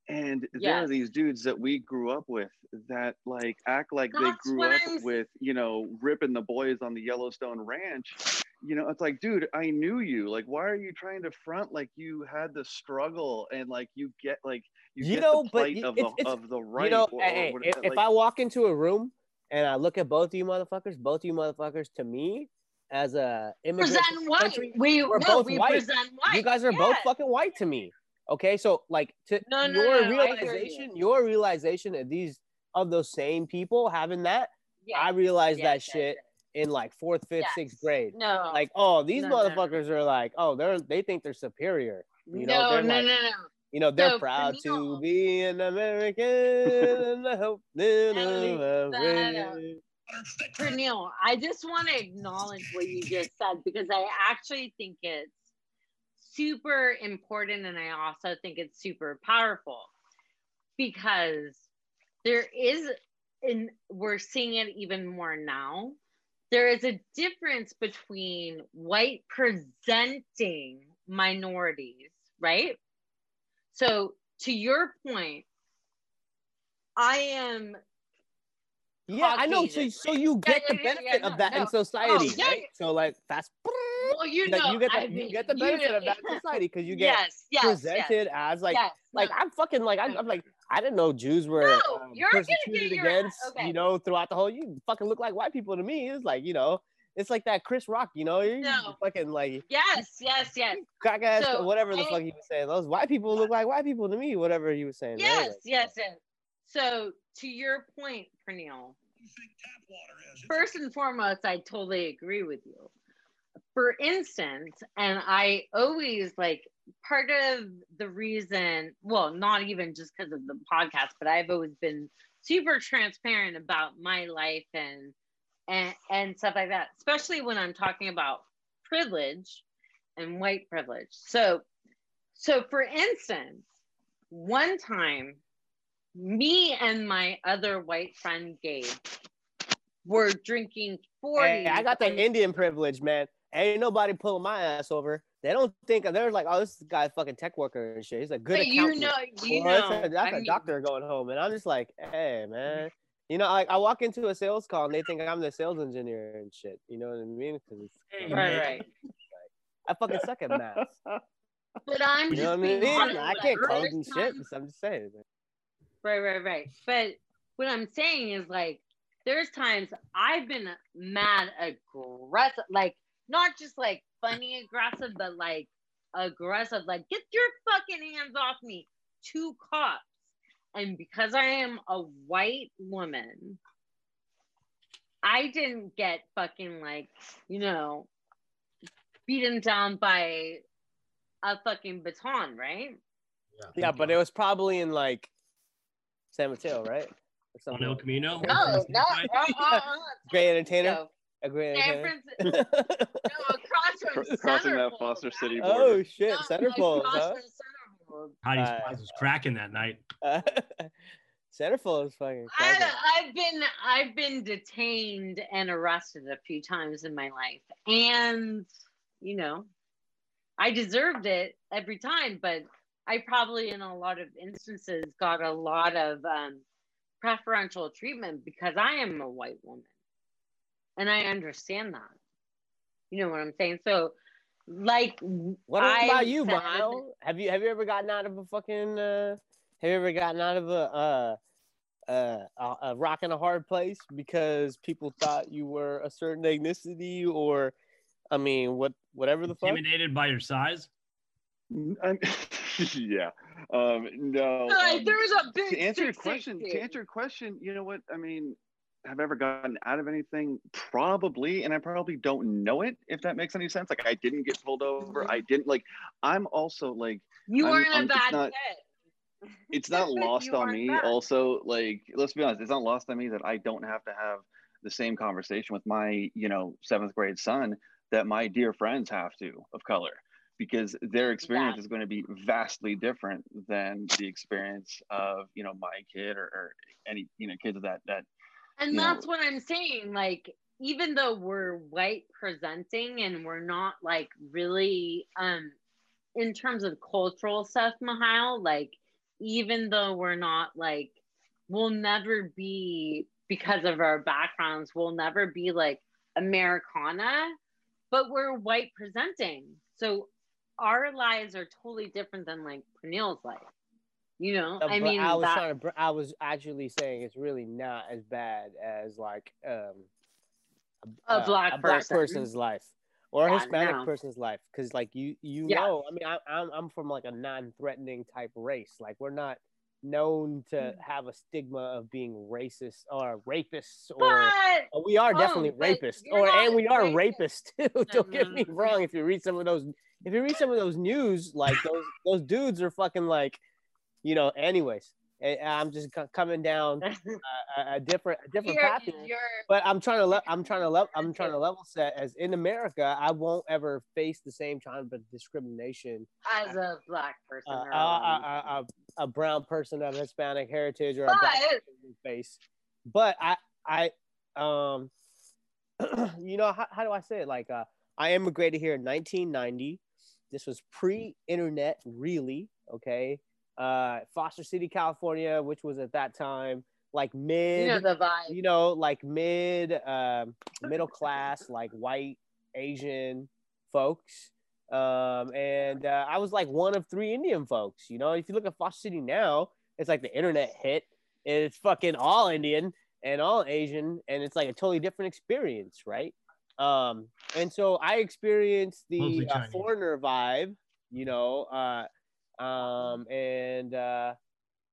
and there are these dudes that we grew up with that like act like they grew up I'm with you know ripping the boys on the yellowstone ranch you know it's like dude i knew you like why are you trying to front like you had the struggle and like you get like you, You get know, the but plight y- of, it's- the, it's- of the right you know, or- or hey, what- if, if like- I walk into a room and I look at both of you motherfuckers, both of you motherfuckers, to me, as a immigrant Present this white. country, We we're no, both we white. present white. you guys are both fucking white to me. Okay, so like to No, no, your no, I you. realization, your realization of these of those same people having that, Yes, I realized yes, that yes, shit in like fourth, fifth, sixth grade. No, Like, oh, these motherfuckers are like, oh, they're they think they're superior. You know, no, they're no, like, no, no. you know, they're proud to be an American and I hope that I'm that American. Praneal, I just want to acknowledge what you just said because I actually think it's super important and I also think it's super powerful because there is, and we're seeing it even more now, there is a difference between white presenting minorities, right? So, to your point, I am Yeah, I know. So, so you get yeah, the yeah, benefit yeah, of no, that in society, Oh, right? So, like, fast. Well, you that know, you get the, I you get the you benefit know- of that in society because you get yes, yes, presented yes. as like like no. I'm fucking like I'm, I'm like I didn't know Jews were No, um, persecuted your- against okay. you know throughout the whole you fucking look like white people to me it's like you know it's like that Chris Rock you know you No. fucking like yes, yes, yes, crack ass So, whatever the fuck he was saying those white people look like white people to me whatever he was saying yes, yes, yes. So, to your point, Praneal, first and foremost, I totally agree with you. For instance, and I always like part of the reason, well, not even just because of the podcast, but I've always been super transparent about my life and and and stuff like that especially when i'm talking about privilege and white privilege so so for instance one time me and my other white friend gabe were drinking 40 Hey, I got the Indian privilege, man. Ain't nobody pulling my ass over. They don't think they're like, oh, this guy fucking tech worker and shit. He's a good But you know- you Well, that's know, a, that's I a mean- doctor going home, and I'm just like, hey, man. You know, like I walk into a sales call and they think I'm the sales engineer and shit. You know what I mean? 'Cause it's, right right I fucking suck at math. but i'm You just know what I being mean? I can't code there's and shit. times- I'm just saying. man. Right, right, right. But what I'm saying is like there's times I've been mad aggressive, like not just like funny aggressive, but like aggressive, like get your fucking hands off me to cops. And because I am a white woman, I didn't get fucking like, you know, beaten down by a fucking baton, right? Yeah, but it was probably in like San Mateo, right? Or On El Camino. No, no, uh, uh, uh, Great entertainer. No. A great San entertainer. Francisco. no, across from Cr- crossing that Foster City border. Oh shit, No, centerfold, across huh? from Centerfold. Heidi's Uh, Pies was cracking that night. centerfold is fucking. I. I've been I've been detained and arrested a few times in my life, and you know, I deserved it every time. But I probably, in a lot of instances, got a lot of um, preferential treatment because I am a white woman, and I understand that. You know what I'm saying? So, like, What I about you, said- Milo? Have you have you ever gotten out of a fucking? Uh, have you ever gotten out of a uh, uh, a, a rock in a hard place because people thought you were a certain ethnicity, or, I mean, what whatever the fuck? Intimidated by your size. I'm- yeah. Um, no. Like, um, there's a big to answer your question. To answer your question, you know what? I mean, have I ever gotten out of anything? Probably, and I probably don't know it. If that makes any sense. Like I didn't get pulled over. I didn't like. I'm also like. You I'm- weren't I'm- it's bad not- it's not lost on me bad. also like let's be honest it's not lost on me that i don't have to have the same conversation with my you know seventh grade son that my dear friends have to of color because their experience is going to be vastly different than the experience of you know my kid or, or any you know kids of that that And you know, that's what I'm saying. Like, even though we're white presenting and we're not like really um in terms of cultural stuff, Mahal, like even though we're not like we'll never be because of our backgrounds, we'll never be like Americana, but we're white presenting. So our lives are totally different than like Praneal's life. You know, No, I mean, I was that- trying to. I was actually saying it's really not as bad as like um A black person. person's life or a Yeah, Hispanic no. person's life, because like you you Yeah. know, I mean, I, I'm I'm from like a non-threatening type race. Like we're not known to Mm. have a stigma of being racist or rapists or. Uh, we are oh, definitely but rapists, or and we are racist. rapists too. Don't get me Mhm. wrong. If you read some of those, if you read some of those news, like those those dudes are fucking like, you know. Anyways, I'm just co- coming down a, a- a different a different path But I'm trying to le- I'm trying to level I'm trying to level set as in America, I won't ever face the same kind of discrimination as a black person uh, or a, a brown person of Hispanic heritage or a black But- face. But I I um you know how, how do I say it? Like uh I immigrated here in 1990. This was pre-internet, really. Okay, uh, Foster City, California, which was at that time like mid, you know the vibe. you know, like mid, um, middle class, like white Asian folks. Um, and uh, I was like one of three Indian folks. You know, if you look at Foster City now, it's like the internet hit. And it's fucking all Indian and all Asian, and it's like a totally different experience, right? Um, and so I experienced the uh, foreigner vibe, you know, uh, um, and uh,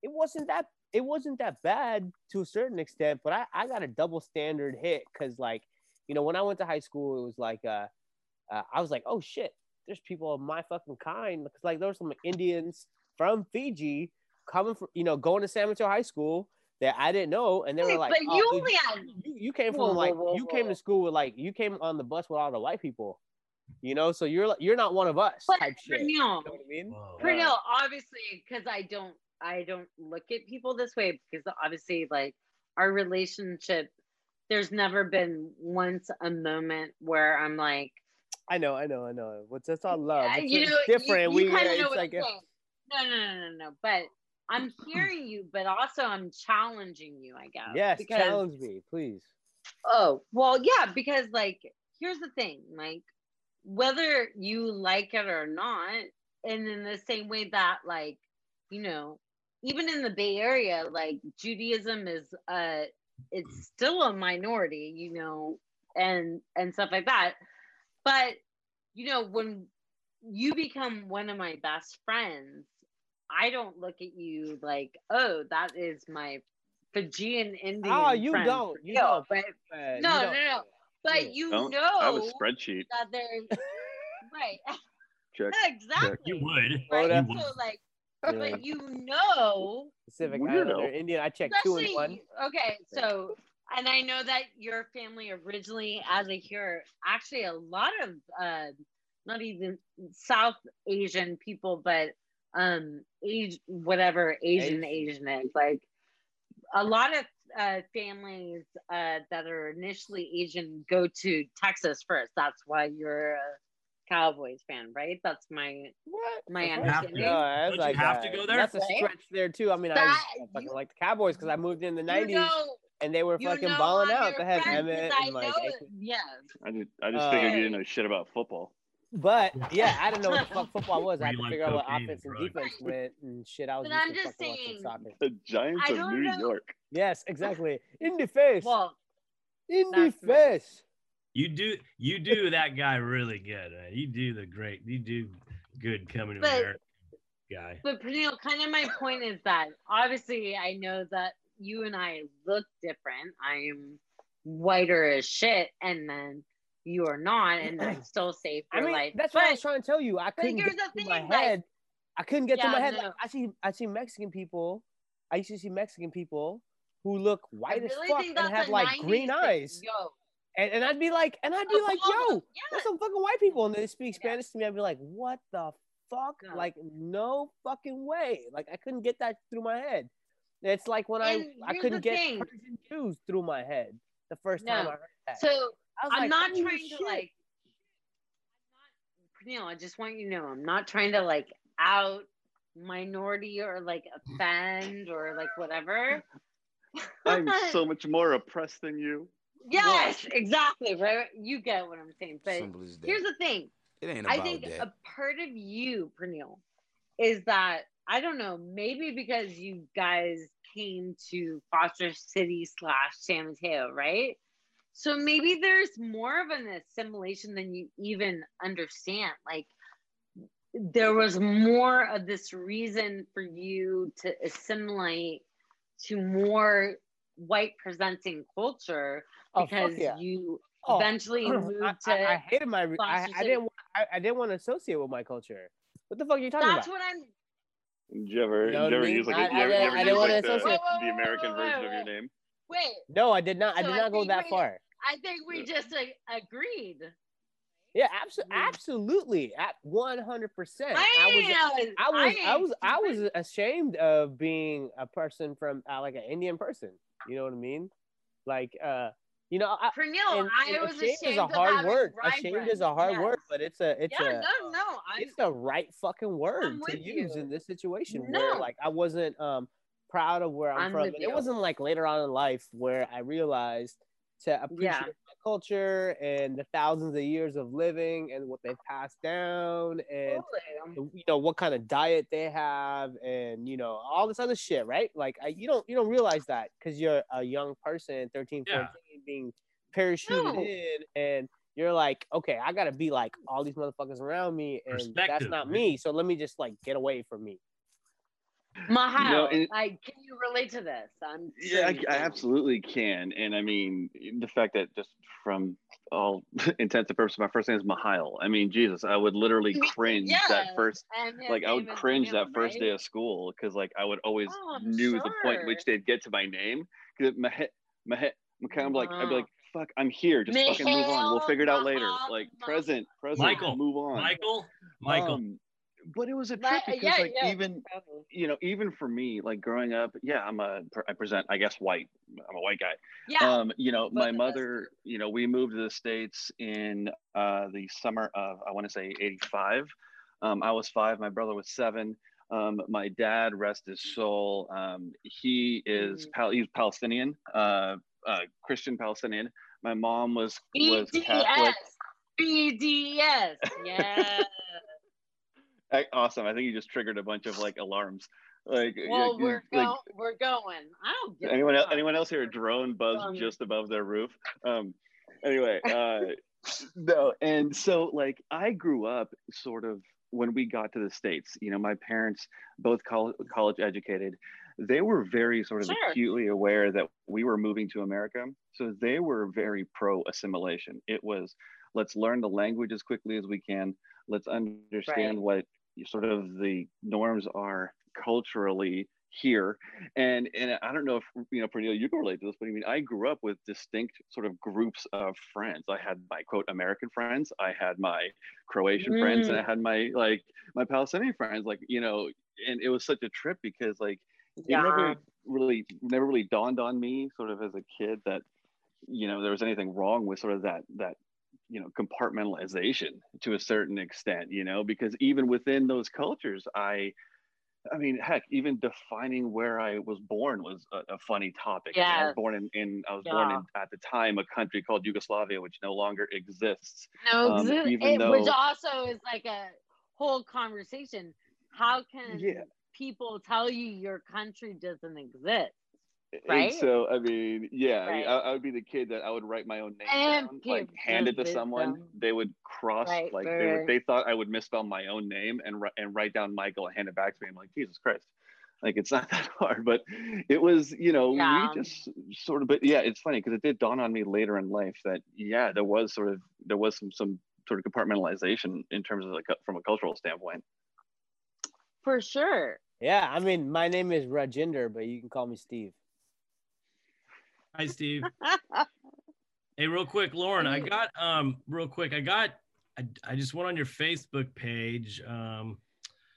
it wasn't that it wasn't that bad to a certain extent, but I, I got a double standard hit because like, you know, when I went to high school, it was like uh, uh I was like, oh shit, there's people of my fucking kind. Because like there were some Indians from Fiji coming from, you know, going to San Mateo High School. That I didn't know, and they were like, but "Oh, you dude, only had you, you came Whoa, from like whoa, whoa, you came to school with like you came on the bus with all the white people, you know. So you're you're not one of us But type shit. Praneal, You know what I mean? Praneal, obviously, because I don't, I don't look at people this way because obviously, like our relationship, there's never been once a moment where I'm like, I know, I know, I know. What's that's all love. Yeah, It's, you know, different. You, we kind yeah, of know it's what like I'm saying. No, no, no, no, no. But I'm hearing you, but also I'm challenging you. I guess. yes, because, challenge me, please. Oh well, yeah. Because like, here's the thing, like, whether you like it or not, and in the same way that, like, you know, even in the Bay Area, like Judaism is uh, it's still a minority, you know, and and stuff like that. But you know, when you become one of my best friends, I don't look at you like, oh, that is my Fijian Indian. Oh, you friend don't. for You real. don't. But Uh, you no, no, don't. no. But you Don't- know I have a spreadsheet. that there's right. Check. exactly. You would. Right. Photo. So like, Yeah. but you know Pacific Weirdo. Islander Indian. I checked two and one. okay so and i know that your family originally as i hear actually a lot of uh not even south asian people but um age whatever asian asian is like a lot of uh families uh that are initially asian go to texas first that's why you're a cowboys fan right that's my What? my You have to. understanding No, that's like you have uh, to go there? That's a Right? stretch there too. I mean, I, That- I fucking like the Cowboys because I moved in the you '90s know and they were you fucking know balling out. your They had friend 'cause Emmitt and like, know it. yes. I just, I just Uh, figured you didn't know shit about football. But yeah, I didn't know what the fuck football was. I had to figure out what offense and and defense meant and shit. I was But I'm just fucking watching saying- soccer. The Giants I of New know. York. Yes, exactly. In the face. Well, in the face. You do you do that guy really good. Man. You do the great. You do good coming to America guy. but Praneal, kind of my point is that obviously I know that you and I look different. I am whiter as shit, and then you are not, and I still save I your mean, life. that's but, what I was trying to tell you. I couldn't get to my like- head. I couldn't get to my head. no. Like, I see, I see Mexican people. I used to see Mexican people who look I white as fuck and have like green thing. eyes. Yo, And, and I'd be like, and I'd be Of like, yo, there's some fucking white people, and they speak Spanish to me. I'd be like, what the fuck? No. Like, no fucking way. Like, I couldn't get that through my head. It's like when I And I here's couldn't get. Persian Jews through my head the first time I heard that. so I was I'm like, not holy trying shit. to like. I'm not, Praneal, I just want you to know I'm not trying to like out minority or like offend or like whatever. I'm so much more oppressed than you. Yes, exactly. Right. You get what I'm saying. But Simple as that. here's the thing. It ain't I think that. a part of you, Praneal, is that I don't know, maybe because you guys came to Foster City slash San Mateo, right? So maybe there's more of an assimilation than you even understand. Like there was more of this reason for you to assimilate to more white presenting culture Oh, because yeah. you Oh, eventually moved I, to I, I hated my. I, I didn't. wa- I, I didn't want to associate with my culture. What the fuck are you talking That's about? That's what I'm Did you ever, You know did you ever use like I- a, I you ever, didn't- you ever use like the, the American version of your name? Wait. no, I did not. I So did I not go that we- far. I think we just like, agreed. Yeah, absolutely, absolutely, at one hundred percent. I I was, I was, I ain't was, I was ashamed of being a person from uh, like an Indian person. You know what I mean? Like, uh, you know, I, Praneal, and- I and was ashamed ashamed is a hard having word. vibrant. Ashamed is a hard Yes. word, but it's a, it's yeah, a, no, no, I it's the right fucking word to use you. in this situation where No. like I wasn't um proud of where I'm, I'm from. it you. wasn't like later on in life where I realized to appreciate Yeah. my culture and the thousands of years of living and what they've passed down and Totally. you know what kind of diet they have and you know all this other shit right like I, you don't you don't realize that because you're a young person 13 14 Yeah. being parachuted No. in and you're like okay i gotta be like all these motherfuckers around me and that's not me so let me just like get away from me Mahal, No, and- like, can you relate to this? I'm Yeah, I, I absolutely can. And I mean, the fact that just from all intents and purposes, my first name is Mihael. I mean, Jesus, I would literally cringe Yeah, that first, and his like, I would cringe Daniel, that first right? day of school because, like, I would always Oh, I'm knew the point at which they'd get to my name. Because Mahet, Mahet, I'm kind of like, I'd be like, fuck, I'm here. Just fucking move on. We'll figure it out later. Like, Mahal. present, present, Michael, move on. Michael, Michael. Um, but it was a trip because, yeah, like, yeah, even probably. you know, even for me, like growing up, yeah, I'm a, I present, I guess, white. I'm a white guy. Yeah, Um, you know, my mother, you know, we moved to the States in uh, the summer of, I want to say 85. Um, I was five, my brother was seven. Um, my dad, rest his soul, um, he is, Mm. Pal- he's Palestinian, uh, uh, Christian Palestinian. My mom was, was Catholic. BDS, yeah. Awesome. I think you just triggered a bunch of like alarms. Like, well, yeah, we're like, we're going. I don't get anyone else, anyone else hear a drone buzz Um, just above their roof um anyway uh no and so like i grew up sort of when we got to the states you know my parents both col- college educated they were very sort of Sure. acutely aware that we were moving to america so they were very pro assimilation it was let's learn the language as quickly as we can let's understand what sort of the norms are culturally here and and i don't know if you know Praneal, you can relate to this but i mean i grew up with distinct sort of groups of friends i had my quote american friends i had my croatian friends and i Mm. had my like my palestinian friends like you know and it was such a trip because like it Yeah. never really never really dawned on me sort of as a kid that you know there was anything wrong with sort of that that you know compartmentalization to a certain extent you know because even within those cultures i I mean, heck, even defining where I was born was a, a funny topic. You know, I was born in, in I was born in at the time a country called Yugoslavia, which no longer exists. No, Um, exi- even it, which also is like a whole conversation. How can Yeah. people tell you your country doesn't exist? And Right? so, I mean, yeah, I, mean, I, I would be the kid that I would write my own name And down, like hand it to wisdom. someone. They would cross, Right, like they would, they thought I would misspell my own name and write and write down Michael and hand it back to me. I'm like, Jesus Christ, like it's not that hard. But it was, you know, Yeah. we just sort of. But yeah, it's funny because it did dawn on me later in life that yeah, there was sort of there was some some sort of compartmentalization in terms of like from a cultural standpoint. For sure. Yeah, I mean, my name is Rajinder, but you can call me Steve. Hi, Steve. hey, real quick, Lauren, I got um real quick, I got I, I just went on your Facebook page. Um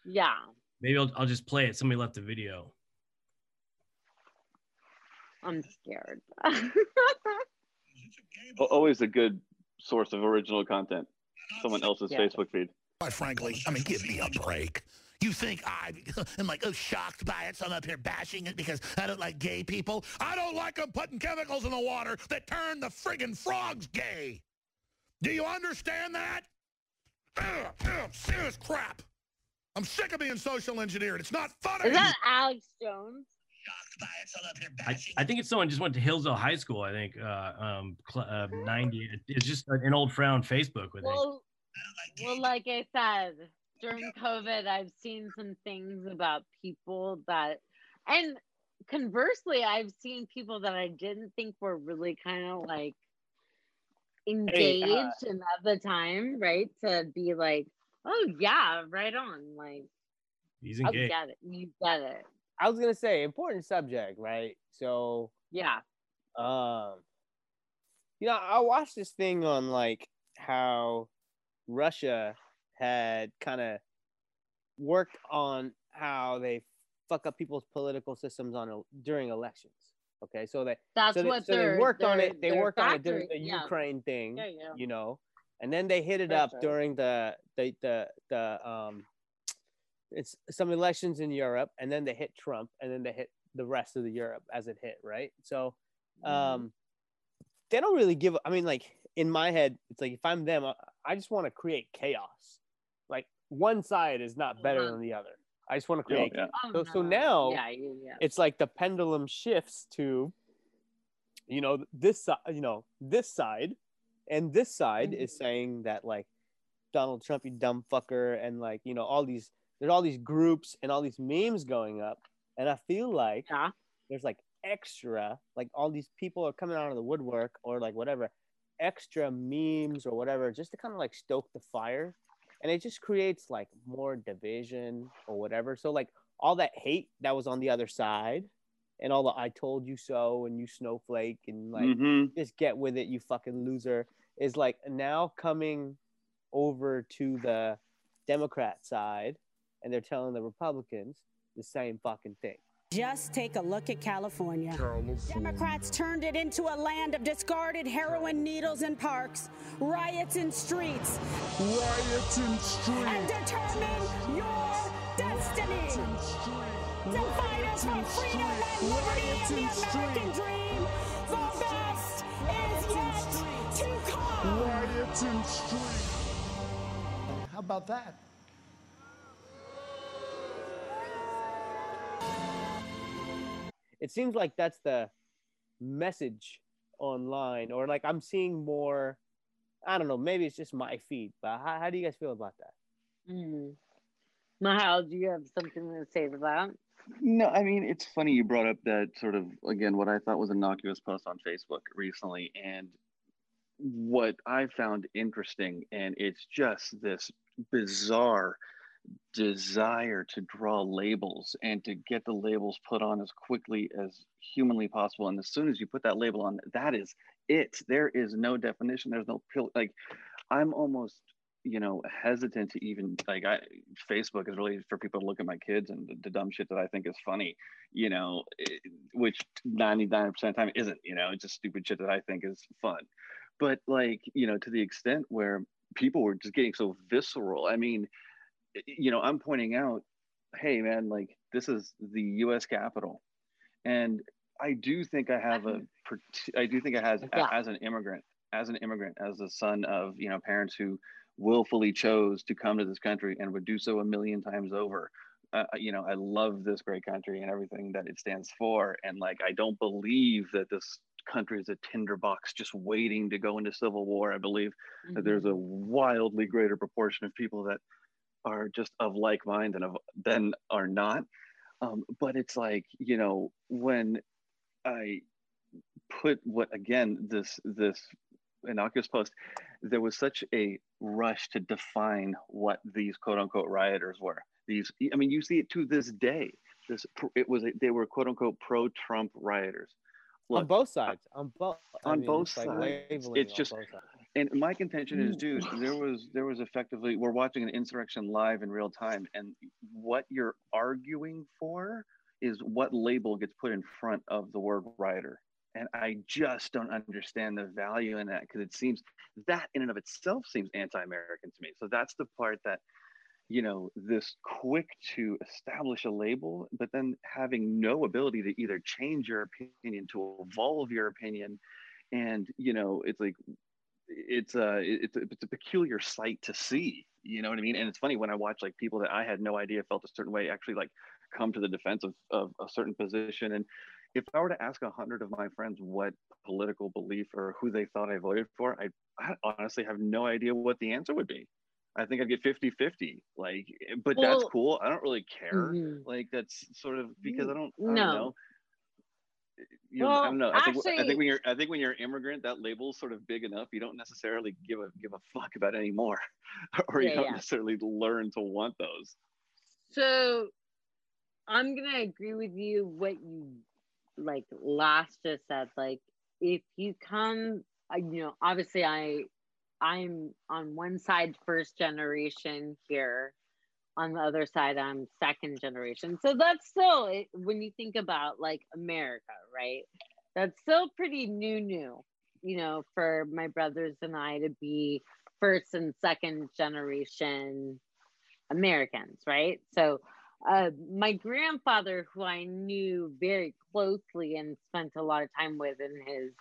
Yeah. maybe I'll, I'll just play it. Somebody left a video. I'm scared. Al- Always a good source of original content. Someone else's Yeah. Facebook feed. Quite frankly, I mean, give me a break. You think I am like oh, shocked by it, so I'm up here bashing it because I don't like gay people? I don't like them putting chemicals in the water that turn the friggin' frogs gay. Do you understand that? Ugh, ugh, serious crap. I'm sick of being social engineered. It's not funny. Is that Alex Jones? Shocked by it, so I, I think it's someone just went to Hillsdale High School. I think uh, um cl- uh, ninety. It's just an old friend on Facebook. with think. Well, well, like I said, during COVID, I've seen some things about people that, and conversely, I've seen people that I didn't think were really kind of like engaged uh, and at the time, right? To be like, oh yeah, right on, like He's I engaged. get it, you get it, I was gonna say important subject, right? So, yeah. um, you know, I watched this thing on like how Russia had kind of worked on how they fuck up people's political systems on during elections. Okay, so they That's so they, what so they worked on it. They their worked on it during the yeah. Ukraine thing, Yeah, yeah. you know, and then they hit it For up sure. during the the the the um, it's some elections in Europe, and then they hit Trump, and then they hit the rest of the Europe as it hit, right? So, Mm-hmm. um, they don't really give. I mean, like in my head, it's like if I'm them, I, I just want to create chaos. Like one side is not better than the other. I just want to create. yeah. Uh-huh. Oh, So, so now yeah, yeah, yeah. it's like the pendulum shifts to you know this side you know this side and this side is saying that like donald trump you dumb fucker and like you know all these there's all these groups and all these memes going up, and I feel like yeah. there's like extra, like all these people are coming out of the woodwork or like whatever, extra memes or whatever, just to kind of like stoke the fire, and it just creates like more division or whatever. So like all that hate that was on the other side and all the I told you so and you snowflake and like Mhm. just get with it, you fucking loser, is like now coming over to the Democrat side and they're telling the Republicans the same fucking thing. Just take a look at California. Democrats turned it into a land of discarded heroin needles in parks, riots in streets, Riots in streets. and determine your destiny. The fighters for freedom and liberty and the American dream. The best is yet to come. Riots in streets. How about that? It seems like that's the message online, or like I'm seeing more. I don't know. Maybe it's just my feed, but how, how do you guys feel about that? Mm. Mihael, do you have something to say to that? No, I mean it's funny you brought up that sort of again what I thought was innocuous post on Facebook recently, and what I found interesting, and it's just this bizarre desire to draw labels and to get the labels put on as quickly as humanly possible. And as soon as you put that label on, that is it. There is no definition. There's no. Like I'm almost you know hesitant to even like i facebook is really for people to look at my kids and the, the dumb shit that i think is funny you know it, which 99% of the time isn't you know it's just stupid shit that i think is fun but like you know to the extent where people were just getting so visceral i mean you know i'm pointing out hey man like this is the us capitol. And i do think i have a i do think i has Yeah. as an immigrant as an immigrant as the son of you know parents who willfully chose to come to this country and would do so a million times over. Uh, you know i love this great country and everything that it stands for. And like i don't believe that this country is a tinderbox just waiting to go into civil war. I believe that there's a wildly greater proportion of people that are just of like mind than of than are not um, but it's like you know when i put what again this this innocuous post there was such a rush to define what these quote unquote rioters were these i mean you see it to this day this it was a, they were quote unquote pro trump rioters on both sides. On both. On mean, both it's like sides it's just both sides. And my contention is mm. dude there was there was effectively we're watching an insurrection live in real time and what you're arguing for is what label gets put in front of the word rioter. And i just don't understand the value in that because it seems that in and of itself seems anti-american to me. So that's the part that you know this quick to establish a label but then having no ability to either change your opinion to evolve your opinion and you know it's like it's a it's a, it's a peculiar sight to see you know what i mean? And it's funny when i watch like people that i had no idea felt a certain way actually like come to the defense of, of a certain position. And if i were to ask a hundred of my friends what political belief or who they thought i voted for I, I honestly have no idea what the answer would be. I think i'd get 50 50 like but that's cool. I don't really care. Mhm. like that's sort of because i don't, I don't No. know you know, Well, I don't know. I think, I think when you're, I think when you're an immigrant, that label's sort of big enough. You don't necessarily give a give a fuck about anymore, or you Yeah, don't yeah. necessarily learn to want those. So I'm gonna agree with you what you like last just said. Like if you come, you know, obviously I I'm on one side first generation here, on the other side I'm second generation. So that's still when you think about like America, right? That's still pretty new, new. You know, for my brothers and I to be first and second generation Americans, right? So, uh, my grandfather, who I knew very closely and spent a lot of time with, and his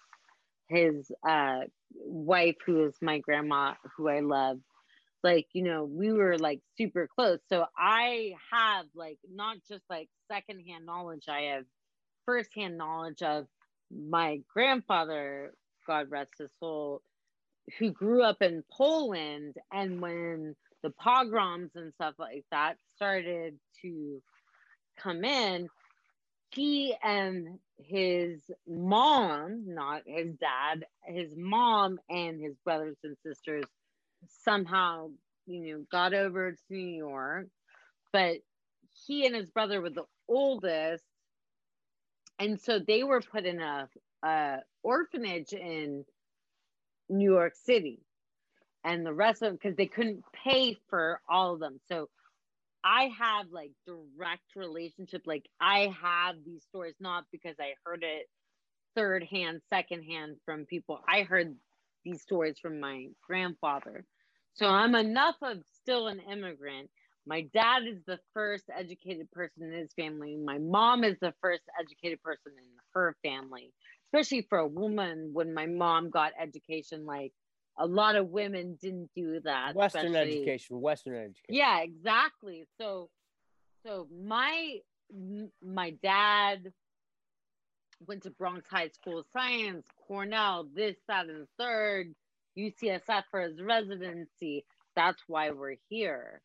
his uh, wife, who is my grandma, who I love, like you know, we were like super close. So I have like not just like secondhand knowledge, I have firsthand knowledge of my grandfather, God rest his soul, who grew up in Poland, and when the pogroms and stuff like that started to come in, he and his mom, not his dad, his mom and his brothers and sisters somehow, you know, got over to New York. But he and his brother were the oldest. And so they were put in a, a orphanage in New York City. And the rest of them, because they couldn't pay for all of them. So I have like direct relationship. Like I have these stories not because I heard it third hand, second hand from people. I heard these stories from my grandfather. So I'm enough of still an immigrant. My dad is the first educated person in his family. My mom is the first educated person in her family, especially for a woman when my mom got education like a lot of women didn't do that. Western education, Western education. Yeah, exactly. So, so my my dad went to Bronx High School of Science, Cornell, this, that, and the third, UCSF for his residency. That's why we're here.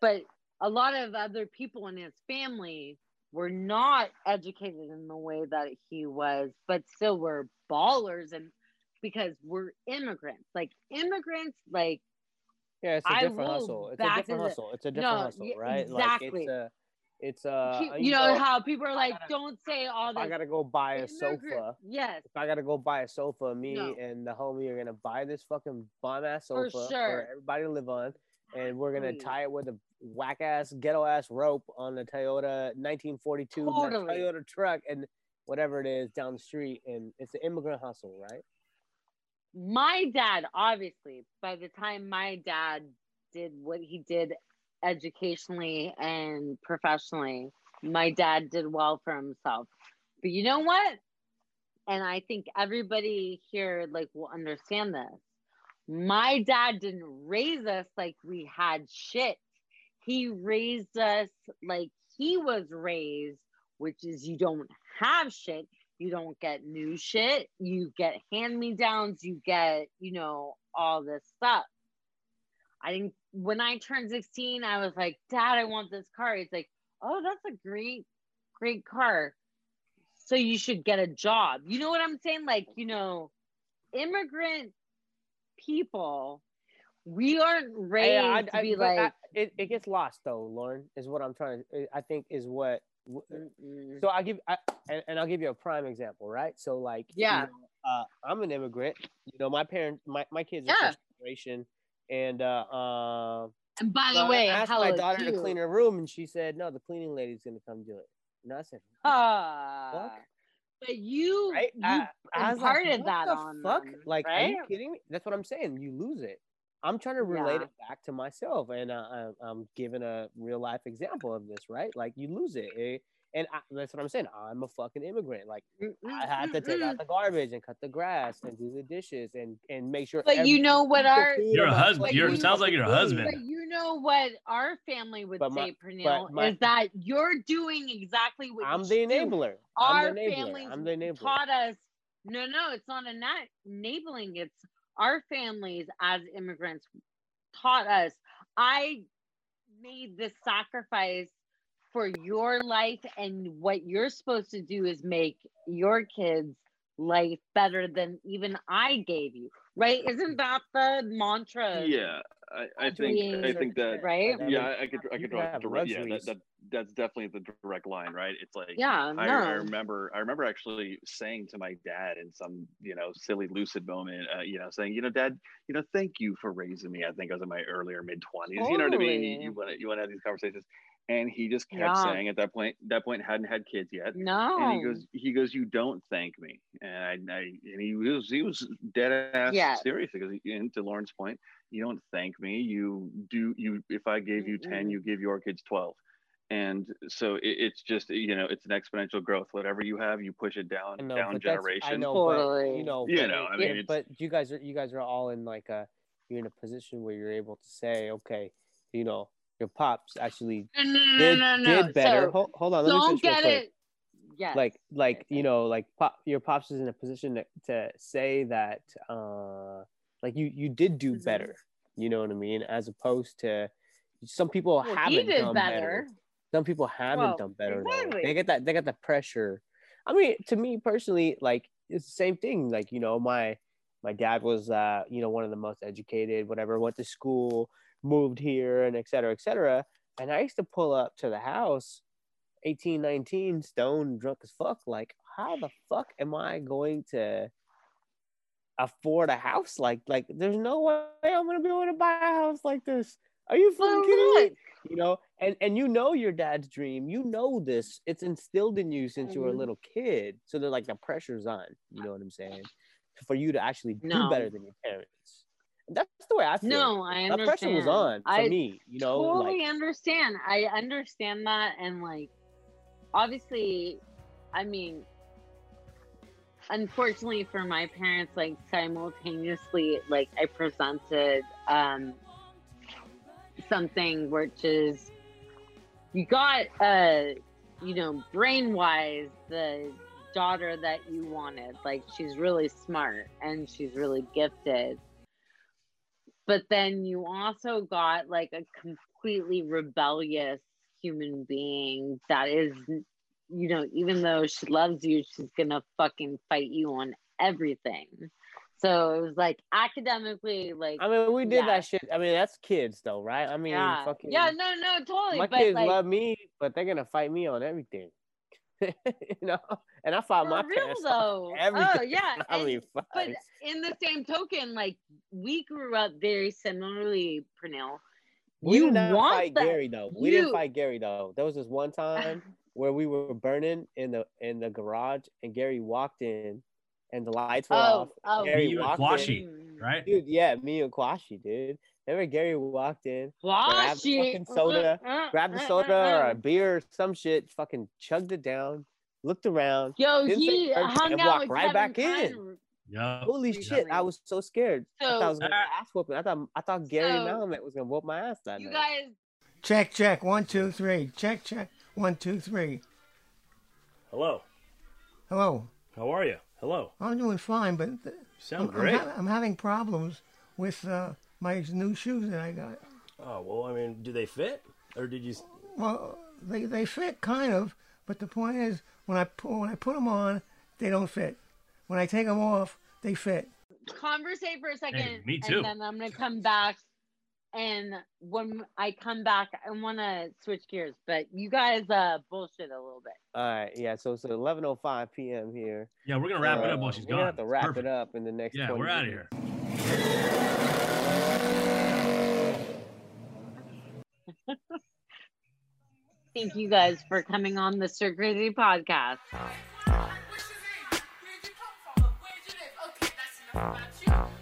But a lot of other people in his family were not educated in the way that he was, but still were ballers and because we're immigrants. Like immigrants, like Yeah, it's a different hustle. It's a different hustle. It's a different No, hustle, right? exactly. Like it's a, it's uh, a. you, you know oh, how people are like, don't say all this. I gotta go buy a sofa. Yes. If I gotta go buy a sofa, me No. and the homie are gonna buy this fucking bomb ass sofa For sofa for, everybody to live on, and we're gonna tie it with a whack ass ghetto ass rope on the Toyota 1942 Totally. Toyota truck and whatever it is down the street, and it's an immigrant hustle, right? my dad obviously by the time my dad did what he did educationally and professionally my dad did well for himself. But you know what? And i think everybody here like will understand this. My dad didn't raise us like we had shit. He raised us like he was raised which is you don't have shit. You don't get new shit. You get hand me downs you get you know all this stuff i think when i turned 16 i was like dad i want this car he's like oh that's a great great car so you should get a job you know what i'm saying like you know immigrant people we aren't raised Yeah, I- to be I- like it, it gets lost though, Lauren, is what I'm trying to. I think is what. Mm-mm. So I give, I, and, and I'll give you a prime example, right? So like, you Yeah. know, uh, I'm an immigrant. You know, my parents, my my kids are Yeah. first generation, and uh, uh, and by so the I way asked how my daughter to clean her room, and she said, "No, the cleaning lady's gonna come do it." And I said, Ah, but you Right? you I- I was like, "What that the on fuck? them, Like, are you kidding me? That's what I'm saying. You lose it. I'm trying to relate Yeah. it back to myself, and uh, I'm, I'm giving a real life example of this, right? Like, you lose it, eh? And I, that's what I'm saying. I'm a fucking immigrant. Like, mm, I mm, had to mm, take out the garbage and cut the grass and do the dishes and and make sure. But you know what our food You're a on my husband. plate You're- is sounds like you're a fucking husband. But you know what our family would But say, but Praneal, my- is that you're doing exactly what I'm the should do. enabler. Our the enabler. families the enabler. taught us. No, no, it's not a not enabling. It's our families as immigrants taught us. I made this sacrifice for your life, and what you're supposed to do is make your kids' life better than even I gave you. Right? Isn't that the mantra? Yeah, I, I think I think that right? Yeah, I, I could I You could draw have direct. Yeah, that, that that's definitely the direct line, right? It's like Yeah, I, I remember I remember actually saying to my dad in some you know silly lucid moment, uh, you know, saying you know, Dad, you know, thank you for raising me. I think I was in my earlier mid twenties. You know what I mean? You, you want to you want to have these conversations, and he just kept Yeah. saying at that point that point hadn't had kids yet. No. And he goes, he goes, you don't thank me, and I, I and he was, he was dead ass Yeah. serious because, he, and to Lauren's point, you don't thank me. You do, you. If I gave you ten, Mm-mm. you give your kids twelve, and so it, it's just, you know, it's an exponential growth. Whatever you have, you push it down, I know, down generation. I know, but you know, You but know, I mean, it- it's- but you guys are you guys are all in like a you're in a position where you're able to say, okay, you know, your pops actually No, no, did, no, did better. So, hold, hold on, let me don't get it. Yes. Like like you know, like pop, your pops is in a position to, to say that uh like you you did do better. You know what I mean? As opposed to some people Well, haven't done better. better. Some people haven't Well, done better exactly. They get that they got the pressure. I mean, to me personally, like it's the same thing. Like you know, my my dad was uh you know one of the most educated, whatever. Went to school, moved here, and et cetera, et cetera. And I used to pull up to the house, 18, 19, stone drunk as fuck. Like, how the fuck am I going to afford a house like like? There's no way I'm gonna be able to buy a house like this. Are you fucking kidding me? you know and and you know your dad's dream you know this it's instilled in you since you were a Mhm. little kid so they're like the pressure's on you know what i'm saying for you to actually do No. better than your parents that's the way i feel No, I the understand. pressure was on for I me you know totally like understand. I understand that, and like, obviously, I mean, unfortunately for my parents, like simultaneously, like I presented um something which is you got uh you know brain wise the daughter that you wanted like she's really smart and she's really gifted but then you also got like a completely rebellious human being that is you know even though she loves you she's gonna fucking fight you on everything. So it was like academically like i mean we did yeah. that shit. I mean that's kids though right? I mean yeah. Fucking yeah no no totally my but kids like love me but they're gonna fight me on everything you know and i fought for my real parents though everything oh yeah I mean, but in the same token like we grew up very similarly Praneal. We you did not want fight that Gary though. We didn't fight Gary though. There was this one time where we were burning in the in the garage, and Gary walked in, and the lights were Oh, off. oh. Gary Me, you, and walked Kwashi, in, mm. right? dude. Yeah, me and Kwashi, dude. Remember Gary walked in, grabbed the fucking soda, Uh, grabbed the uh, soda uh, uh. or a beer or some shit, fucking chugged it down, looked around, Yo, didn't say he a word, hung and out walked with right Kevin back in. Kline Yeah. Holy shit! I was so scared. I thought I was gonna ass whooping. I thought I thought Gary So- Malamet was gonna whoop my ass that You night. guys Check, check. One, two, three. Check, check. One, two, three. Hello. Hello. How are you? Hello. I'm doing fine, but th- sound I'm, great. I'm, ha- I'm having problems with uh, my new shoes that I got. Oh well, I mean, do they fit, or did you? Well, they they fit kind of, but the point is when I pu- when I put them on, they don't fit. When I take them off, they fit. conversate for a second. me too. And then I'm gonna come back. And when I come back, I want to switch gears, but you guys uh bullshit a little bit. All right, yeah. So it's 11:05 p.m. here. Yeah, we're gonna wrap it up Uh, while she's we're gonna gone. have to wrap Perfect. it up in the next. Yeah, 20 we're out of here. Thank you guys for coming on the Stir Crazy podcast. Okay.